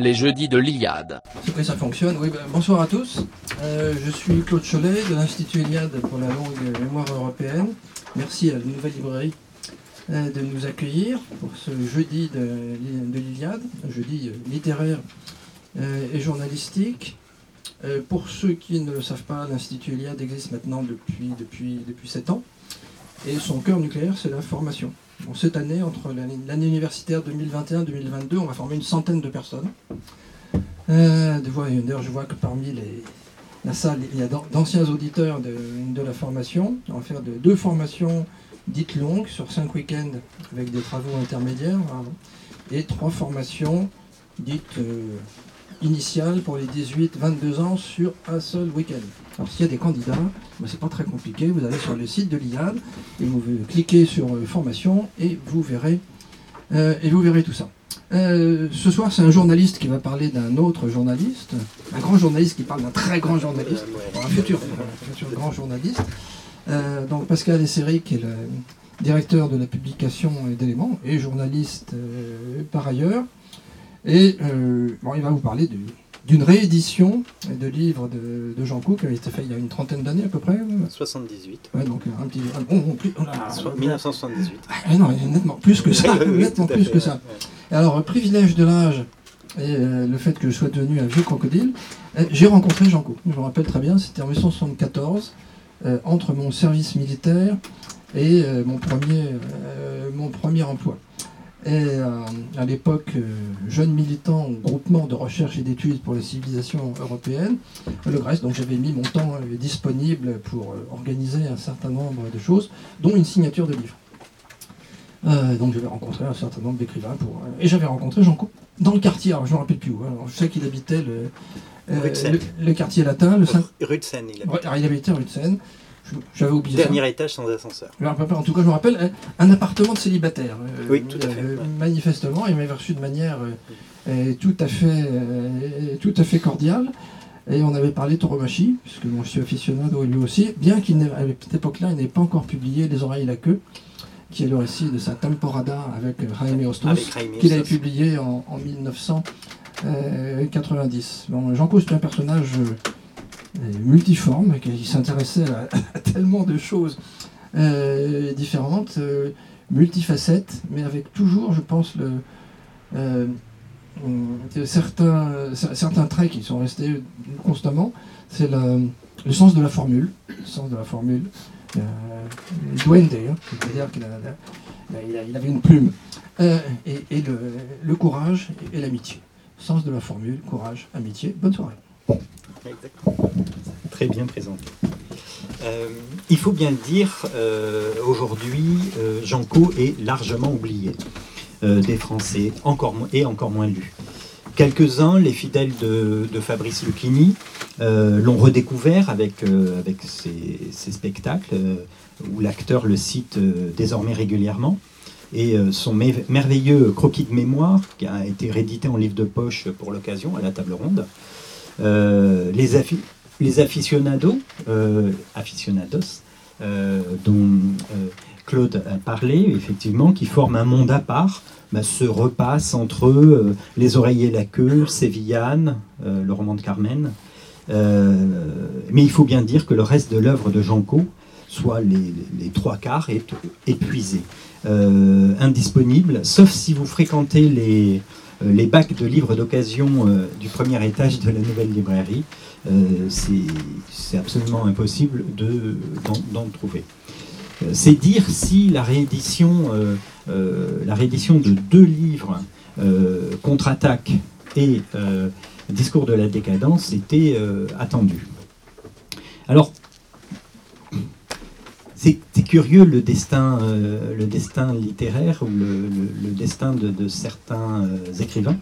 Les jeudis de l'Iliade. Que ça fonctionne. Oui, ben, bonsoir à tous. Euh, je suis Claude Cholet de l'Institut Iliade pour la longue mémoire européenne. Merci à la Nouvelle Librairie euh, de nous accueillir pour ce jeudi de, de l'Iliade, jeudi euh, littéraire et journalistique. Euh, pour ceux qui ne le savent pas, l'Institut Iliade existe maintenant depuis, depuis, depuis 7 ans. Et son cœur nucléaire, c'est la formation. Cette année, entre l'année universitaire 2021-2022, on va former une centaine de personnes. Euh, D'ailleurs, je vois que parmi la salle, il y a d'an- d'anciens auditeurs de, de la formation. On va faire de, deux formations dites longues sur cinq week-ends avec des travaux intermédiaires. et trois formations dites euh, initiales pour les 18-22 ans sur un seul week-end. Alors s'il y a des candidats, ben, c'est pas très compliqué. Vous allez sur le site de l'IAD et vous cliquez sur euh, formation et vous verrez euh, et vous verrez tout ça. Euh, ce soir, c'est un journaliste qui va parler d'un autre journaliste, un grand journaliste qui parle d'un très grand journaliste, un futur, un futur grand journaliste. Euh, donc Pascal Esseri, qui est le directeur de la publication d'éléments et journaliste euh, par ailleurs. Et euh, bon, il va vous parler du- d'une réédition de livres de, de Jean Cou qui a été fait il y a une trentaine d'années à peu près. 78. Ouais, donc un petit. un- bon, plus- oh là, Soit 1978. ah non, nettement plus que ça, nettement plus fait, que ça. ouais. Alors, euh, privilège de l'âge et euh, le fait que je sois devenu un vieux crocodile, euh, j'ai rencontré Jean Cou. Je me rappelle très bien, c'était en 1974, euh, entre mon service militaire et euh, mon, premier, euh, mon premier emploi. Et euh, à l'époque, euh, jeune militant au groupement de recherche et d'études pour la civilisation européenne, le Grèce, donc j'avais mis mon temps euh, disponible pour organiser un certain nombre de choses, dont une signature de livre. Donc j'avais rencontré un certain nombre d'écrivains pour et j'avais rencontré Jean Cou dans le quartier. Alors je me rappelle plus où. hein. Alors, je sais qu'il habitait le, quartier latin. Le Saint- Seine, il alors, il habitait J'avais oublié ça. Dernier étage sans ascenseur. En tout cas, je me rappelle un appartement de célibataire. euh, Oui, tout à fait, euh, ouais. Manifestement, il m'avait reçu de manière euh, tout à fait, tout à fait cordiale. Et on avait parlé tauromachie, puisque moi je suis aficionado lui aussi, bien qu'il n'ait- à cette époque-là, il n'ait pas encore publié Les oreilles et la queue, qui est le récit de sa temporada avec Jaime Hostos, qu'il avait publié en, en 1990. Bon, Jean Cou, c'est un personnage multiforme, qui s'intéressait à, tellement de choses euh, différentes, euh, multifacettes, mais avec toujours, je pense, euh, certains, cer- certains traits qui sont restés constamment. C'est le, sens de la formule, le sens de la formule. Euh, duende, c'est-à-dire qu'il il avait une plume. Euh, et le courage et l'amitié. Sens de la formule, courage, amitié. Bonne soirée. Très bien présenté. Euh, il faut bien le dire, euh, aujourd'hui, euh, Jean Cau est largement oublié euh, des Français, encore et encore moins lu. Quelques-uns, les fidèles de, Fabrice Lucchini, l'ont redécouvert avec, ses, spectacles, où l'acteur le cite désormais régulièrement. Et son me- merveilleux croquis de mémoire, qui a été réédité en livre de poche pour l'occasion, à la table ronde, euh, les, aficionados, euh, aficionados euh, dont Claude a parlé, effectivement, qui forment un monde à part, bah, se repassent entre eux Les oreilles et la queue, Sévillane, le roman de Carmen. Mais il faut bien dire que le reste de l'œuvre de Jean Cau, soit les, les trois quarts, est épuisé. Indisponible, sauf si vous fréquentez les, les bacs de livres d'occasion euh, du premier étage de la nouvelle librairie, euh, c'est absolument impossible de- d'en trouver. Euh, C'est dire si la réédition, euh, euh, la réédition de deux livres, euh, Contre-attaque et euh, Discours de la décadence, était euh, attendue. Alors, c'est curieux le destin, euh, le destin littéraire ou le, destin de, certains euh, écrivains.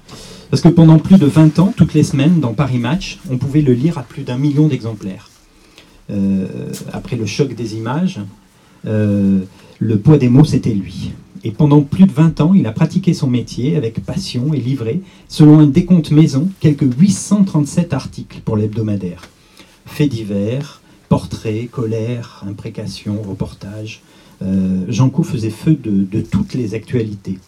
Parce que pendant plus de 20 ans, toutes les semaines, dans Paris Match, on pouvait le lire à plus d'un million d'exemplaires. Euh, après le choc des images, le poids des mots, c'était lui. Et pendant plus de 20 ans, il a pratiqué son métier avec passion et livré, selon un décompte maison, quelques 837 articles pour l'hebdomadaire. Faits divers, portraits, colères, imprécations, reportages. Euh, Jean Co faisait feu de, de toutes les actualités.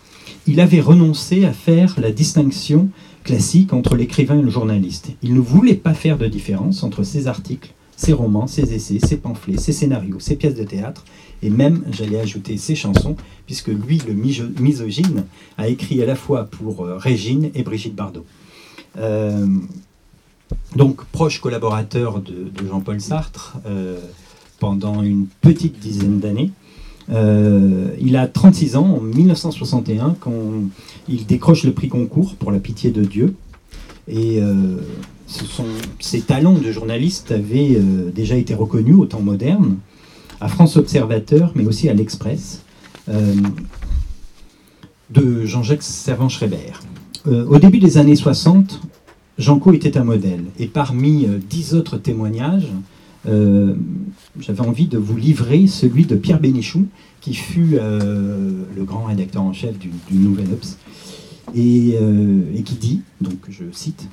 Il avait renoncé à faire la distinction classique entre l'écrivain et le journaliste. Il ne voulait pas faire de différence entre ses articles, ses romans, ses essais, ses pamphlets, ses scénarios, ses pièces de théâtre, et même, j'allais ajouter, ses chansons, puisque lui, le misogyne, a écrit à la fois pour euh, Régine et Brigitte Bardot. Euh, donc, proche collaborateur de, Jean-Paul Sartre euh, pendant une petite dizaine d'années. il a 36 ans, en 1961, quand il décroche le prix concours pour La pitié de Dieu. Et ses talents de journaliste avaient déjà été reconnus au temps moderne à France Observateur, mais aussi à l'Express, euh, de Jean-Jacques Servan-Schreiber. Euh, au début des années 60, Janco était un modèle. Et parmi euh, dix autres témoignages, j'avais envie de vous livrer celui de Pierre Bénichou, qui fut le grand rédacteur en chef du, Nouvel Obs, et, qui dit, donc je cite,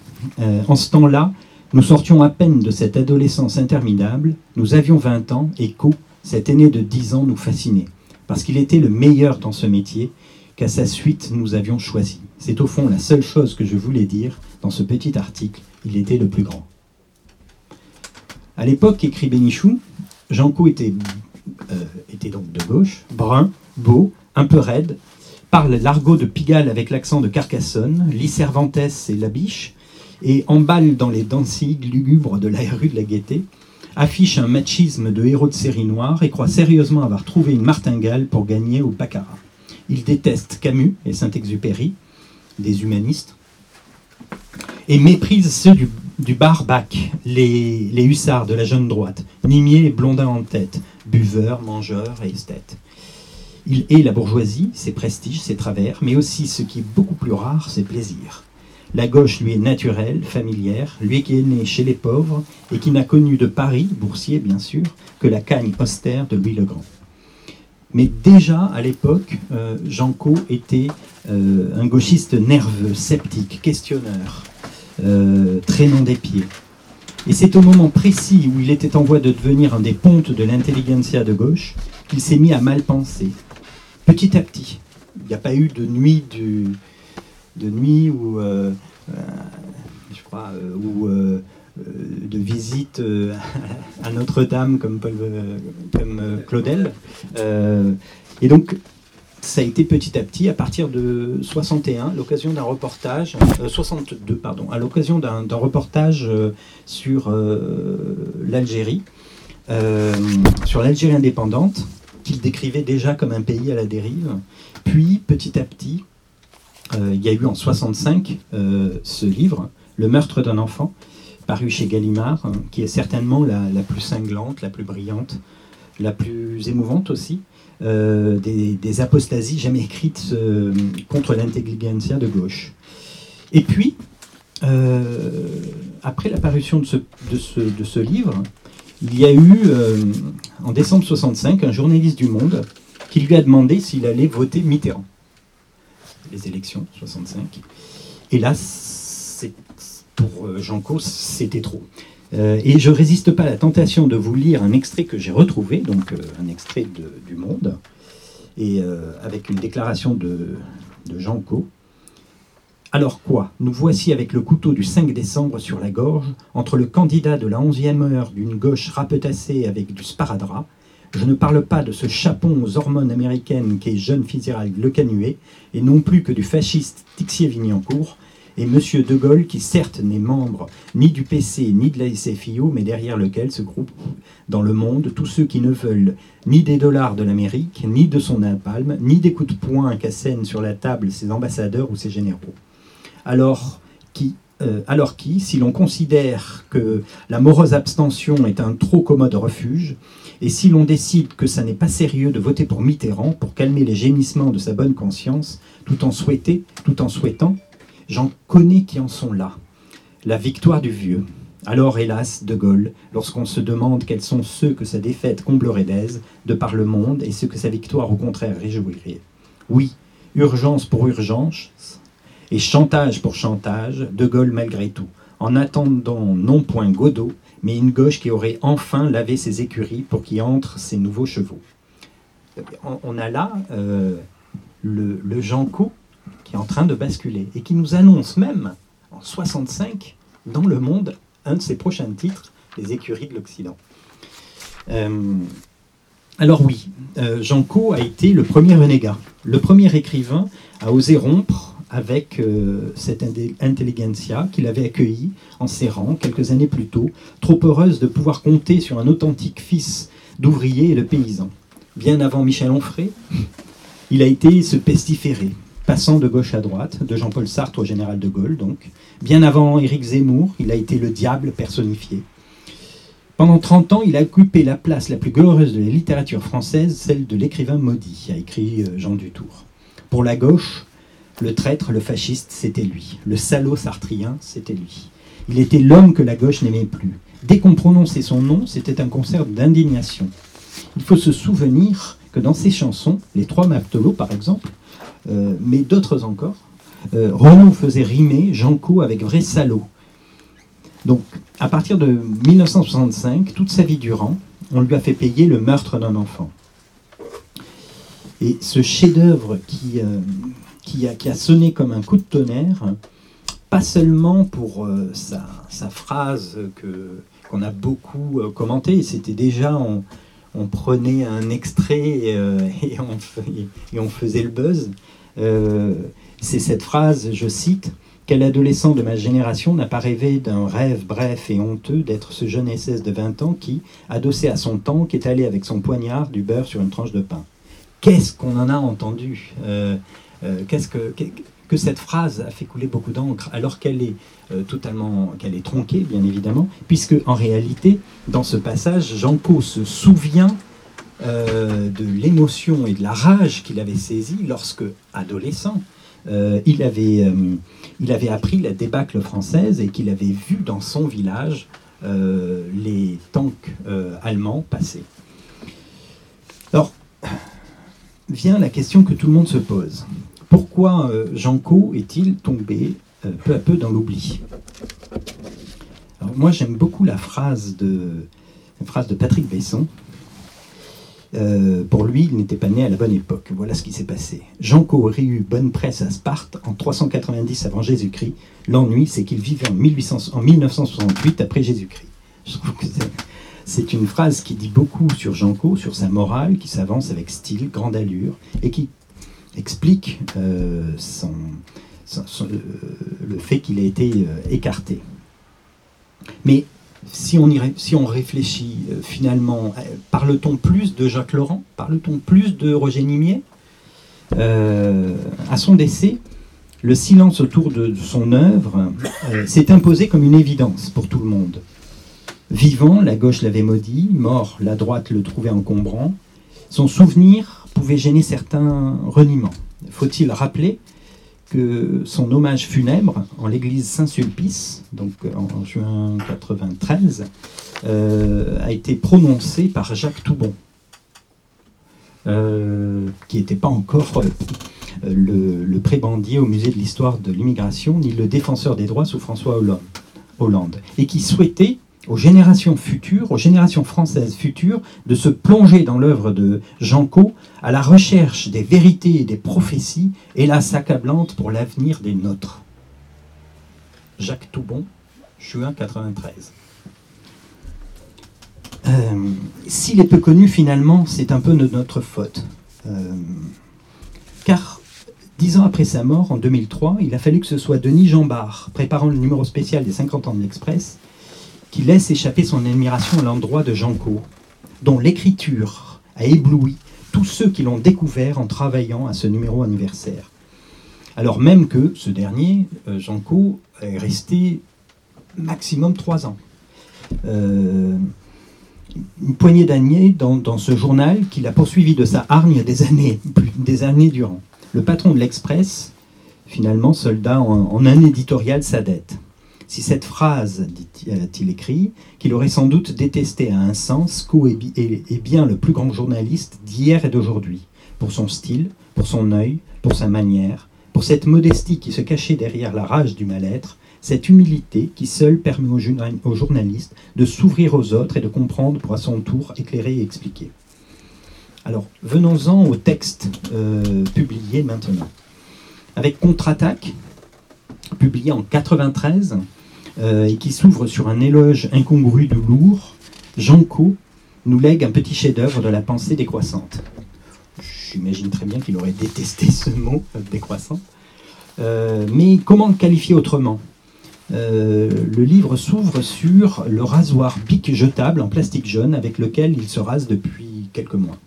En ce temps-là, nous sortions à peine de cette adolescence interminable, nous avions 20 ans, et co cet aîné de 10 ans nous fascinait, parce qu'il était le meilleur dans ce métier qu'à sa suite nous avions choisi. C'est au fond la seule chose que je voulais dire dans ce petit article, il était le plus grand. À l'époque, écrit Bénichou, Janco était, euh, était donc de gauche, brun, beau, un peu raide, parle l'argot de Pigalle avec l'accent de Carcassonne, lit Cervantes et la biche, et emballe dans les dansigs lugubres de la rue de la Gaîté, affiche un machisme de héros de série noire et croit sérieusement avoir trouvé une martingale pour gagner au baccarat. Il déteste Camus et Saint-Exupéry, des humanistes, et méprise ceux du, barbac, les, hussards de la jeune droite, Nimier et Blondin en tête, buveurs, mangeurs et esthètes. Il hait la bourgeoisie, ses prestiges, ses travers, mais aussi ce qui est beaucoup plus rare, ses plaisirs. La gauche lui est naturelle, familière, lui qui est né chez les pauvres et qui n'a connu de Paris, boursier bien sûr, que la cagne austère de Louis le Grand. Mais déjà à l'époque, euh, Jean Co était euh, un gauchiste nerveux, sceptique, questionneur, euh, traînant des pieds. Et c'est au moment précis où il était en voie de devenir un des pontes de l'intelligentsia de gauche qu'il s'est mis à mal penser. Petit à petit. Il n'y a pas eu de nuit de nuit ou, euh, euh, je crois, de visite à Notre-Dame comme, comme Claudel. et donc, ça a été petit à petit, à partir de 61, l'occasion d'un reportage, 62 pardon, à l'occasion d'un reportage sur l'Algérie, sur l'Algérie indépendante, qu'il décrivait déjà comme un pays à la dérive. Puis, petit à petit, euh, il y a eu en 65 euh, ce livre, Le meurtre d'un enfant, paru chez Gallimard, hein, qui est certainement la, plus cinglante, la plus brillante, la plus émouvante aussi, euh, des, apostasies jamais écrites contre l'intelligentsia de gauche. Et puis, après l'apparition de ce, de, ce, de ce, livre, il y a eu, en décembre 65, un journaliste du Monde qui lui a demandé s'il allait voter Mitterrand les élections, 65. Et là, pour euh, Jean Cos, c'était trop. Euh, et je résiste pas à la tentation de vous lire un extrait que j'ai retrouvé, donc euh, un extrait du Monde, et avec une déclaration de, de Jean Co. Alors quoi? Nous voici avec le couteau du 5 décembre sur la gorge, entre le candidat de la 11e heure d'une gauche rapetassée avec du sparadrap je ne parle pas de ce chapon aux hormones américaines qu'est jeune Fitzgerald Le Canuet, et non plus que du fasciste Tixier-Vignancourt, et M. De Gaulle, qui certes n'est membre ni du PC ni de la SFIO, mais derrière lequel se groupent dans le monde tous ceux qui ne veulent ni des dollars de l'Amérique, ni de son napalm, ni des coups de poing qu'assènent sur la table ses ambassadeurs ou ses généraux. Alors, qui, euh, alors qui, si l'on considère que la morose abstention est un trop commode refuge, et si l'on décide que ça n'est pas sérieux de voter pour Mitterrand pour calmer les gémissements de sa bonne conscience, tout en, souhaiter, tout en souhaitant, j'en connais qui en sont là. La victoire du vieux. Alors, hélas, De Gaulle, lorsqu'on se demande quels sont ceux que sa défaite comblerait d'aise, de par le monde, et ceux que sa victoire au contraire réjouirait. Oui, urgence pour urgence, et chantage pour chantage, De Gaulle malgré tout, en attendant non point Godot, mais une gauche qui aurait enfin lavé ses écuries pour qu'y entrent ses nouveaux chevaux. On, a là euh, le, le qui est en train de basculer et qui nous annonce même en 65 dans le monde un de ses prochains titres, Les écuries de l'Occident. Euh, alors oui, euh, Janco a été le premier renégat, le premier écrivain à oser rompre avec euh, cette intelligentsia qu'il avait accueillie en ses rangs quelques années plus tôt, trop heureuse de pouvoir compter sur un authentique fils d'ouvrier et de paysan. Bien avant Michel Onfray, il a été ce pestiféré, passant de gauche à droite, de Jean-Paul Sartre au général de Gaulle donc. Bien avant Éric Zemmour, il a été le diable personnifié. Pendant 30 ans, il a occupé la place la plus glorieuse de la littérature française, celle de l'écrivain maudit, a écrit euh, Jean Dutour. Pour la gauche, le traître, le fasciste, c'était lui. Le salaud sartrien, c'était lui. Il était l'homme que la gauche n'aimait plus. Dès qu'on prononçait son nom, c'était un concert d'indignation. Il faut se souvenir que dans ses chansons, les trois matelots par exemple, mais d'autres encore, euh, Renaud faisait rimer Janco avec vrai salaud. Donc, à partir de 1965, toute sa vie durant, on lui a fait payer le meurtre d'un enfant. Et ce chef-d'œuvre qui, euh, qui, a, sonné comme un coup de tonnerre, pas seulement pour euh, sa, phrase que, qu'on a beaucoup euh, commentée, c'était déjà, on, prenait un extrait et, on, faisait le buzz. C'est cette phrase, je cite, quel adolescent de ma génération n'a pas rêvé d'un rêve bref et honteux d'être ce jeune SS de 20 ans qui, adossé à son tank, est allé avec son poignard du beurre sur une tranche de pain Qu'est-ce qu'on en a entendu? Euh, euh, Qu'est-ce que, cette phrase a fait couler beaucoup d'encre alors qu'elle est euh, totalement, qu'elle est tronquée, bien évidemment, puisque en réalité, dans ce passage, Janco se souvient de l'émotion et de la rage qu'il avait saisie lorsque, adolescent, euh, il, avait, euh, il avait appris la débâcle française et qu'il avait vu dans son village euh, les tanks allemands passer. Alors, vient la question que tout le monde se pose. Pourquoi Janco est-il tombé peu à peu dans l'oubli? Moi j'aime beaucoup la phrase de, la phrase de Patrick Besson euh, pour lui, il n'était pas né à la bonne époque. Voilà ce qui s'est passé. Jean aurait eu bonne presse à Sparte en 390 avant Jésus-Christ. L'ennui, c'est qu'il vivait en, 1968 après Jésus-Christ. C'est une phrase qui dit beaucoup sur Janco, sur sa morale, qui s'avance avec style, grande allure, et qui explique euh, le fait qu'il a été euh, écarté. Mais si on, réfléchit euh, finalement, euh, parle-t-on plus de Jacques Laurent? Parle-t-on plus de Roger Nimier? Euh, À son décès, le silence autour de son œuvre s'est imposé comme une évidence pour tout le monde. Vivant, la gauche l'avait maudit, mort, la droite le trouvait encombrant. Son souvenir pouvait gêner certains reniements. Faut-il rappeler que son hommage funèbre en l'église Saint-Sulpice, donc en juin 93, euh, a été prononcé par Jacques Toubon, euh, qui n'était pas encore euh, le, le, prébendier au musée de l'histoire de l'immigration, ni le défenseur des droits sous François Hollande, et qui souhaitait aux générations futures, aux générations françaises futures, de se plonger dans l'œuvre de Jean Co à la recherche des vérités et des prophéties, hélas accablantes pour l'avenir des nôtres. Jacques Toubon, juin 93. Euh, S'il est peu connu, finalement, c'est un peu de notre faute. Euh, car dix ans après sa mort, en 2003, il a fallu que ce soit Denis Jambard, préparant le numéro spécial des 50 ans de l'Express, qui laisse échapper son admiration à l'endroit de Janco, dont l'écriture a ébloui tous ceux qui l'ont découvert en travaillant à ce numéro anniversaire. Alors même que ce dernier, euh, Janco, est resté maximum trois ans. Euh, une poignée d'années dans, ce journal qu'il a poursuivi de sa hargne des années, durant. Le patron de l'Express, finalement, soldat en un éditorial sa dette si cette phrase, dit-il écrit, qu'il aurait sans doute détesté à un sens, Co est bien le plus grand journaliste d'hier et d'aujourd'hui, pour son style, pour son œil, pour sa manière, pour cette modestie qui se cachait derrière la rage du mal-être, cette humilité qui seule permet aux, journalistes de s'ouvrir aux autres et de comprendre pour à son tour éclairer et expliquer. Alors, venons-en au texte euh, publié maintenant. Avec Contre-attaque, publié en 93, euh, et qui s'ouvre sur un éloge incongru du lourd, Jean Co nous lègue un petit chef-d'œuvre de la pensée décroissante. J'imagine très bien qu'il aurait détesté ce mot, euh, décroissant. mais comment le qualifier autrement? Le livre s'ouvre sur le rasoir pic jetable en plastique jaune avec lequel il se rase depuis quelques mois.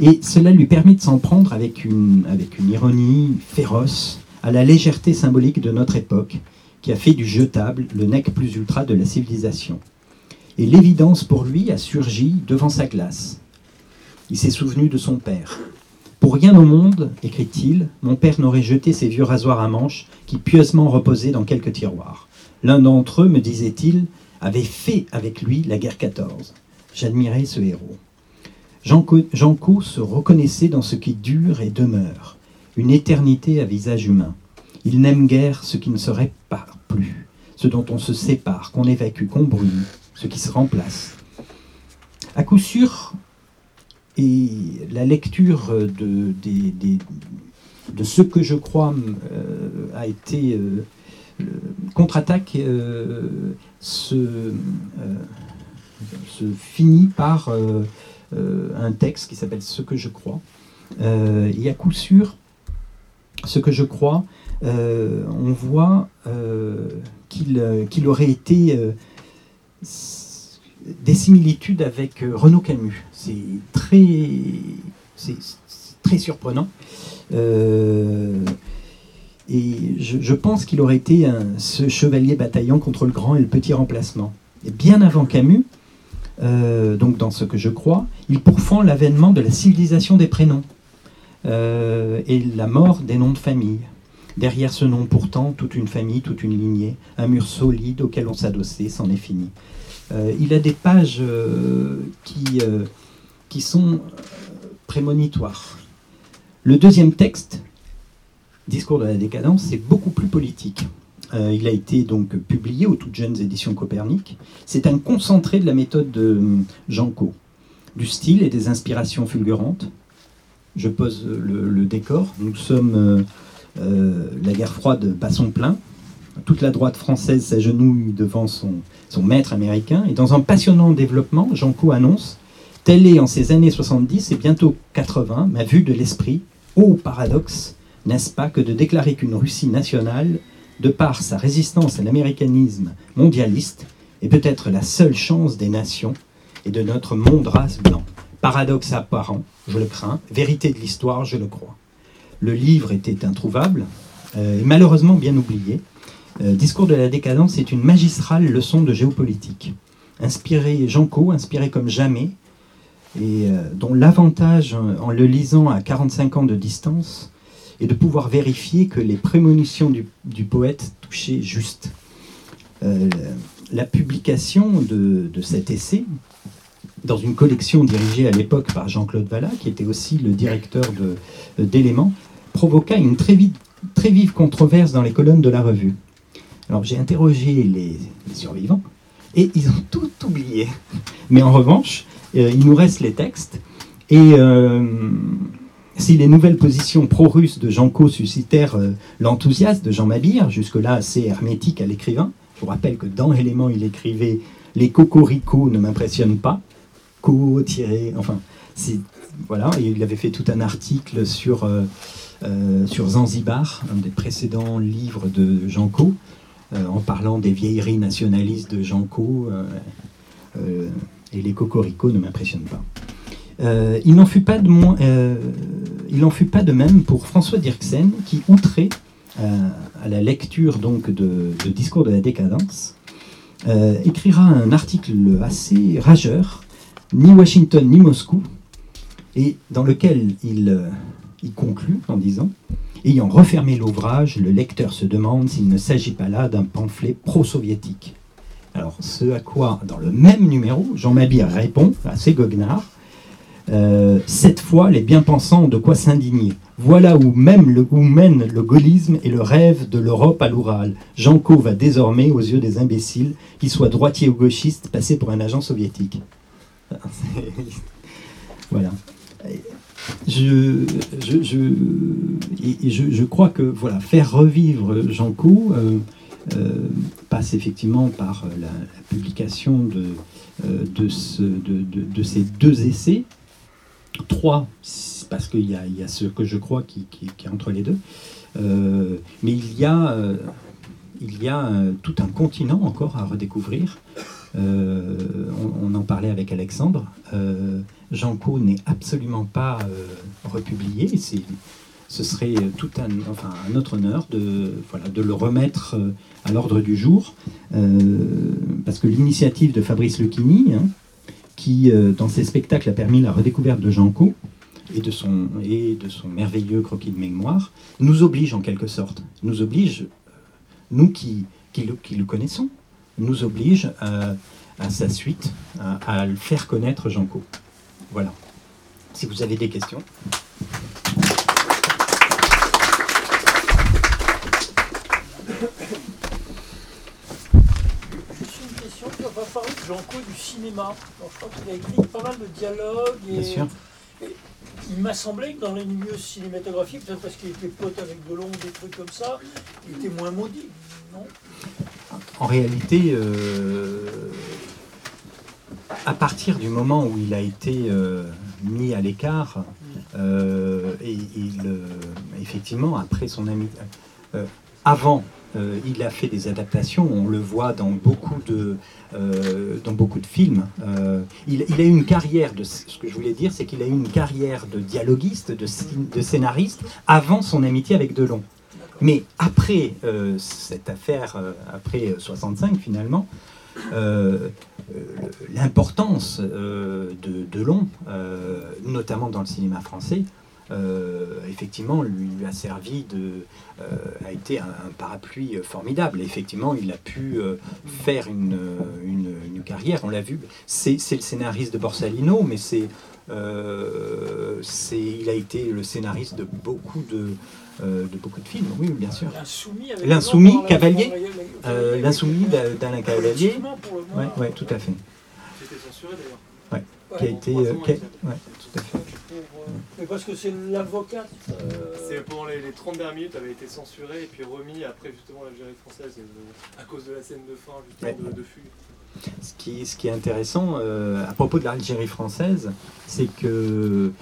Et cela lui permet de s'en prendre avec une ironie féroce à la légèreté symbolique de notre époque, qui a fait du jetable le nec plus ultra de la civilisation. Et l'évidence pour lui a surgi devant sa glace. Il s'est souvenu de son père. Pour rien au monde, écrit-il, mon père n'aurait jeté ses vieux rasoirs à manches qui pieusement reposaient dans quelques tiroirs. L'un d'entre eux, me disait-il, avait fait avec lui la guerre 14. J'admirais ce héros. Jean Co se reconnaissait dans ce qui dure et demeure, une éternité à visage humain. Il n'aime guère ce qui ne se répare plus, ce dont on se sépare, qu'on évacue, qu'on brûle, ce qui se remplace. À coup sûr, et la lecture de, ce que je crois euh, a été euh, contre-attaque euh, se, se, finit par un texte qui s'appelle Ce que je crois. Et à coup sûr, ce que je crois, on voit qu'il aurait été des similitudes avec Renaud Camus. C'est très, surprenant. et je, pense qu'il aurait été ce chevalier bataillant contre le grand et le petit remplacement. Et bien avant Camus, euh, donc dans ce que je crois, il pourfend l'avènement de la civilisation des prénoms euh, et la mort des noms de famille. Derrière ce nom pourtant, toute une famille, toute une lignée, un mur solide auquel on s'adossait, c'en est fini. Euh, il a des pages qui, qui sont prémonitoires. Le deuxième texte, Discours de la décadence, c'est beaucoup plus politique. Euh, il a été donc publié aux toutes jeunes éditions Copernic. C'est un concentré de la méthode de euh, Jean Co, du style et des inspirations fulgurantes. Je pose le, décor. Nous sommes euh, la guerre froide bat son plein. Toute la droite française s'agenouille devant son, maître américain. Et dans un passionnant développement, Jean Co annonce Telle est en ces années 70 et bientôt 80 ma vue de l'esprit. Ô paradoxe, n'est-ce pas que de déclarer qu'une Russie nationale de par sa résistance à l'américanisme mondialiste, est peut-être la seule chance des nations et de notre monde race blanc? Paradoxe apparent, je le crains, vérité de l'histoire, je le crois. Le livre était introuvable euh, et malheureusement bien oublié. Euh, Discours de la décadence est une magistrale leçon de géopolitique. Inspiré Jean Co, inspiré comme jamais, et euh, dont l'avantage en le lisant à 45 ans de distance et de pouvoir vérifier que les prémonitions du, poète touchaient juste. La publication de, cet essai, dans une collection dirigée à l'époque par Jean-Claude Vallat, qui était aussi le directeur d'Éléments, provoqua une très, très, vive controverse dans les colonnes de la revue. Alors j'ai interrogé les, survivants, et ils ont tout oublié. Mais en revanche, euh, il nous reste les textes, et euh, si les nouvelles positions pro-russes de Jean Co suscitèrent euh, l'enthousiasme de Jean Mabir, jusque-là assez hermétique à l'écrivain, je vous rappelle que dans Éléments, il écrivait Les cocoricots ne m'impressionnent pas, co tiré, enfin, voilà, il avait fait tout un article sur, euh, euh, sur Zanzibar, un des précédents livres de Jean Co, en parlant des vieilleries nationalistes de Jean Co, et les cocoricots ne m'impressionnent pas. Euh, il n'en fut, pas de euh, de même pour François Dirksen, qui, outré euh, à la lecture donc de, Discours de la décadence, écrira un article assez rageur, ni Washington ni Moscou, et dans lequel il, il conclut en disant Ayant refermé l'ouvrage, le lecteur se demande s'il ne s'agit pas là d'un pamphlet pro-soviétique. Alors, ce à quoi, dans le même numéro, Jean Mabir répond, assez goguenard, Euh, cette fois, les bien-pensants ont de quoi s'indigner? Voilà où, même où mène le gaullisme et le rêve de l'Europe à l'Oural. Janko va désormais, aux yeux des imbéciles, qu'il soit droitier ou gauchiste, passer pour un agent soviétique. voilà. Je, je, je, je, crois que voilà, faire revivre Janko euh, euh, passe effectivement par la, publication de, euh, de, ce, de, de, ces deux essais. Trois, parce qu'il y, y a ce que je crois qui, qui- qui est entre les deux. Mais il y a, il y a tout un continent encore à redécouvrir. On en parlait avec Alexandre. Euh, Janko n'est absolument pas euh, republié. Ce serait tout un, enfin, un autre honneur de, le remettre euh, à l'ordre du jour. Euh, parce que l'initiative de Fabrice Lucchini, qui dans ses spectacles a permis la redécouverte de de son, et de son merveilleux croquis de mémoire, nous oblige en quelque sorte, nous oblige, nous qui, qui, le, connaissons, nous oblige à, sa suite, à, le faire connaître Janko. Voilà. Si vous avez des questions. Juste une question, tu vas parler de Jean-Co du cinéma. Alors, je crois qu'il a écrit pas mal de dialogues. Et, Bien sûr. et il m'a semblé que dans les milieux cinématographiques, peut-être parce qu'il était pote avec Delon, des trucs comme ça, il était moins maudit. Non? En réalité, euh, à partir du moment où il a été euh, mis à l'écart, euh, et il, euh, effectivement, après son ami, avant, il a fait des adaptations. On le voit dans beaucoup de, dans beaucoup de films. Il, a eu une carrière de ce que je voulais dire, c'est qu'il a eu une carrière de dialoguiste, de, de scénariste avant son amitié avec Delon. Mais après cette affaire, après 65 finalement, l'importance euh, de Delon, euh, notamment dans le cinéma français, euh, effectivement, lui a servi de, euh, a été un, parapluie formidable. Effectivement, il a pu euh, faire une, une, une carrière. On l'a vu. C'est le scénariste de Borsalino, mais euh, c'est- il a été le scénariste de beaucoup de, euh, de beaucoup de films. Oui, bien sûr. L'insoumis Cavalier, Euh, L'insoumis d'A- d'Alain Cavalier, le ouais, tout à fait, C'était censuré d'ailleurs. ouais, qui a été, euh, qui a- ouais, tout à fait. pour, euh, mais parce que c'est l'avocat. euh, C'est pendant les, les 30 dernières minutes avait été censuré et puis remis après justement l'Algérie française euh, à cause de la scène de fin justement de, de fugue. Ce qui, ce qui est intéressant euh, à propos de l'Algérie française, c'est que euh,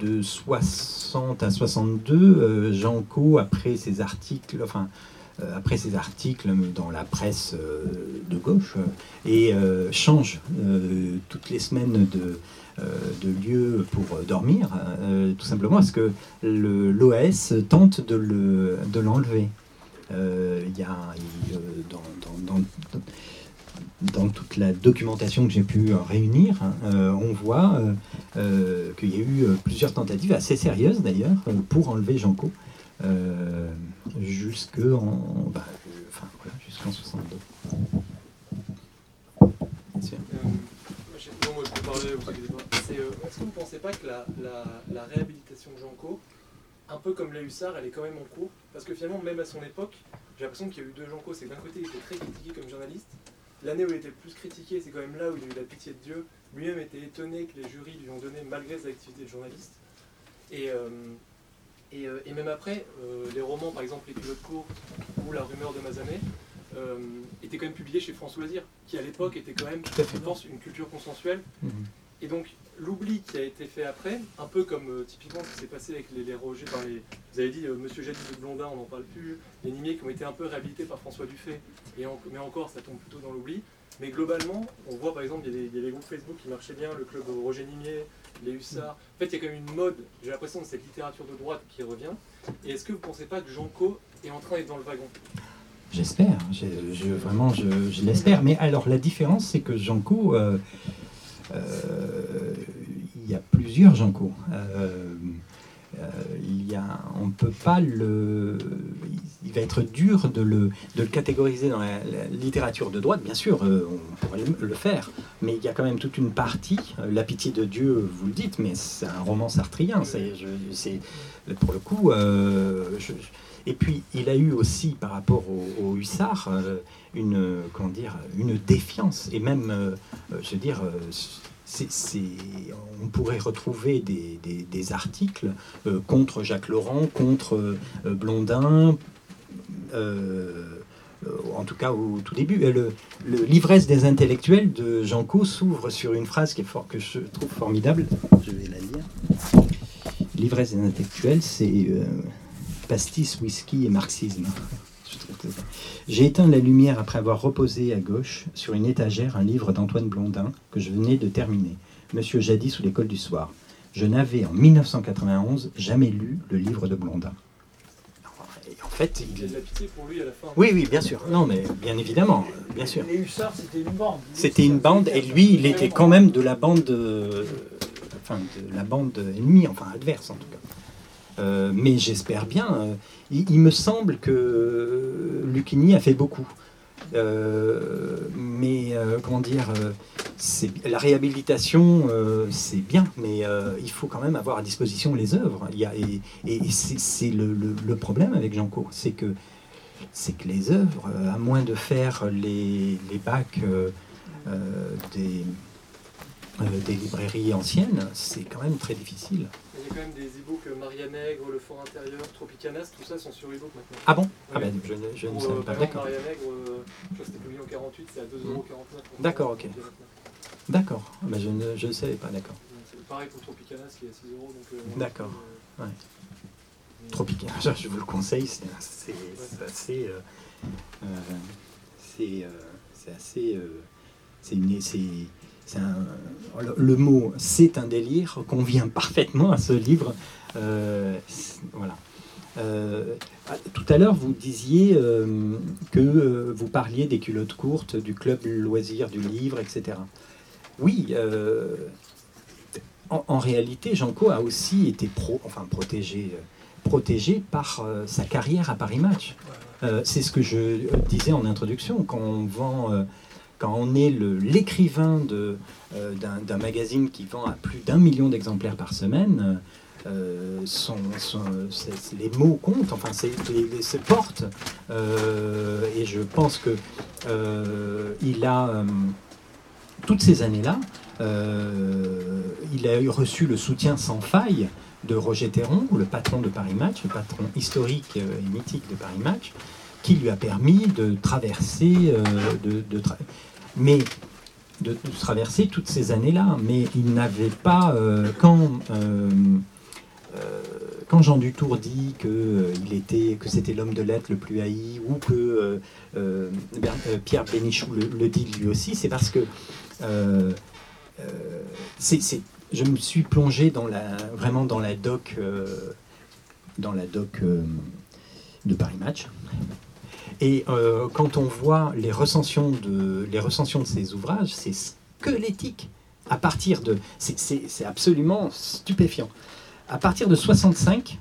de 60 à 62, euh, Jean Co, après ses articles, enfin, euh, après ses articles dans la presse euh, de gauche, euh, et euh, change euh, toutes les semaines de, euh, lieu pour dormir, euh, tout simplement parce que l'OAS tente de le- de l'enlever. Euh, Il y a euh, dans- toute la documentation que j'ai pu euh, réunir, hein, euh, on voit euh, qu'il y a eu plusieurs tentatives assez sérieuses d'ailleurs pour enlever Janco jusque bah, enfin, voilà, jusqu'en 62. Bien sûr. Euh, moi, j'ai- non, moi je peux parler, vous inquiétez pas. C'est, euh, Est-ce que vous ne pensez pas que la, la, la réhabilitation de Janco, un peu comme les Hussards, elle est quand même en cours? Parce que finalement, même à son époque, j'ai l'impression qu'il y a eu deux Janco. C'est d'un côté, il était très critiqué comme journaliste. L'année où il était le plus critiqué, c'est quand même là où il a eu la pitié de Dieu. Lui-même était étonné que les jurys lui ont donné malgré ses activités de journaliste. Et, euh, et, euh, et même après, euh, les romans, par exemple Les pilotes courtes ou La rumeur de Mazamet, euh, étaient quand même publiés chez France Loisirs, qui à l'époque était quand même, je pense, une culture consensuelle. Mhm. Et donc, l'oubli qui a été fait après, un peu comme euh, typiquement ce qui s'est passé avec les, les Roger, enfin, les, vous avez dit euh, Monsieur Jadis de Blondin, on n'en parle plus, les Nimiers qui ont été un peu réhabilités par François Dufay, mais encore ça tombe plutôt dans l'oubli. Mais globalement, on voit par exemple, il y, a des- groupes Facebook qui marchaient bien, le club Roger Nimier, les Hussards. En fait, il y a quand même une mode, j'ai l'impression, de cette littérature de droite qui revient. Et est-ce que vous ne pensez pas que Jean Co est en train d'être dans le wagon? J'espère, je, je- vraiment je, l'espère. Mais alors la différence, c'est que Janco, euh, il y a plusieurs Janco. Euh, euh, il y a, on peut pas le, il va être dur de le, de le catégoriser dans la, littérature de droite. Bien sûr, euh, on pourrait le, faire, mais il y a quand même toute une partie. euh, La pitié de Dieu, vous le dites, mais c'est un roman sartrien. C'est, pour le coup. euh, et puis, il a eu aussi, par rapport au, au hussard, euh, une, comment dire, une défiance. Et même, euh, euh, je veux dire, euh, c'est, c'est- on pourrait retrouver des, des- des articles euh, contre Jacques Laurent, contre euh, Blondin, en tout cas au tout début. Et le, le L'ivresse des intellectuels de Jean Co s'ouvre sur une phrase qui est fort, que je trouve formidable. Je vais la lire. L'ivresse des intellectuels, c'est pastis, whisky et marxisme. Je trouve que ça- J'ai éteint la lumière après avoir reposé à gauche sur une étagère un livre d'Antoine Blondin que je venais de terminer, Monsieur Jadis ou l'école du soir. Je n'avais en 1991 jamais lu le livre de Blondin. Et en fait, Il pour lui à la fin. oui, oui, bien sûr. Non, mais bien évidemment, bien sûr. Les hussards, c'était une bande. C'était une bande, et lui, il était quand même de la bande, euh, enfin, de la bande ennemie, enfin adverse en tout cas. Euh, mais j'espère bien. il, me semble que Lucchini a fait beaucoup. Euh, mais euh, comment dire, la réhabilitation, c'est bien, mais il faut quand même avoir à disposition les œuvres. Il y a, et c'est le, problème avec Jean Co, c'est que que les œuvres, à moins de faire les, les bacs des, euh, des librairies anciennes, c'est quand même très difficile. Il y a quand même des e-books euh, Maria Nègre, Le Fort Intérieur, Tropicanas, tout ça sont sur e-book maintenant. Ah bon? Ah Ouais. ben, je, ne- je ne savais euh, pas, d'accord. Maria Nègre, euh, je crois que c'était publié en 48, c'est à 2,49€. D'accord, ok. D'accord, Ah ben, je ne je savais pas, d'accord. C'est pareil pour Tropicanas qui est à 6 euros. donc, euh, D'accord. euh, Ouais. ça, je vous le conseille, c'est assez. euh, euh, c'est euh, assez. euh, c'est une. Le, mot c'est un délire convient parfaitement à ce livre. Euh, voilà. Euh, tout à l'heure, vous disiez euh, que vous parliez des culottes courtes, du club loisir du livre, etc. Oui, en, en réalité, Janco a aussi été pro, enfin protégé, protégé par sa carrière à Paris Match. C'est ce que je disais en introduction. Quand on vend, quand on est l'écrivain euh, d'un, magazine qui vend à plus d'un million d'exemplaires par semaine, euh, les mots comptent, enfin, se portent. Euh, et je pense que il a toutes ces années-là, il a reçu le soutien sans faille de Roger Théron, le patron de Paris Match, le patron historique et mythique de Paris Match, qui lui a permis de traverser, euh, de, traverser toutes ces années-là. Mais il n'avait pas, euh, quand, euh, quand Jean Dutour dit que était, c'était l'homme de lettres le plus haï, ou que Pierre Bénichou le, dit lui aussi, c'est parce que je me suis plongé dans la, vraiment dans la doc, dans la doc de Paris Match. Et euh, quand on voit les recensions de, les recensions de ces ouvrages, c'est squelettique. À partir de, c'est, absolument stupéfiant. À partir de 65,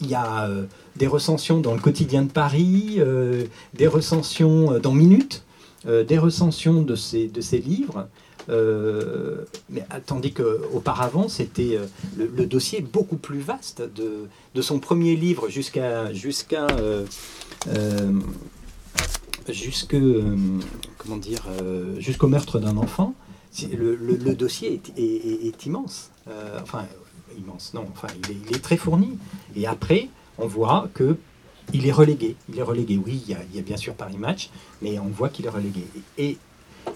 il y a euh, des recensions dans le quotidien de Paris, euh, des recensions dans Minute, des recensions de ces, de ces livres. Euh, mais ah, tandis qu'auparavant, c'était euh, le, dossier beaucoup plus vaste de, de son premier livre jusqu'à jusqu'à euh, euh, jusque euh, comment dire euh, jusqu'au meurtre d'un enfant. Le, le- dossier est, immense. Euh, enfin immense, non. Enfin, il est, il est très fourni. Et après, on voit que il est relégué. Il est relégué. Oui, il y a, il y a bien sûr Paris Match, mais on voit qu'il est relégué. Et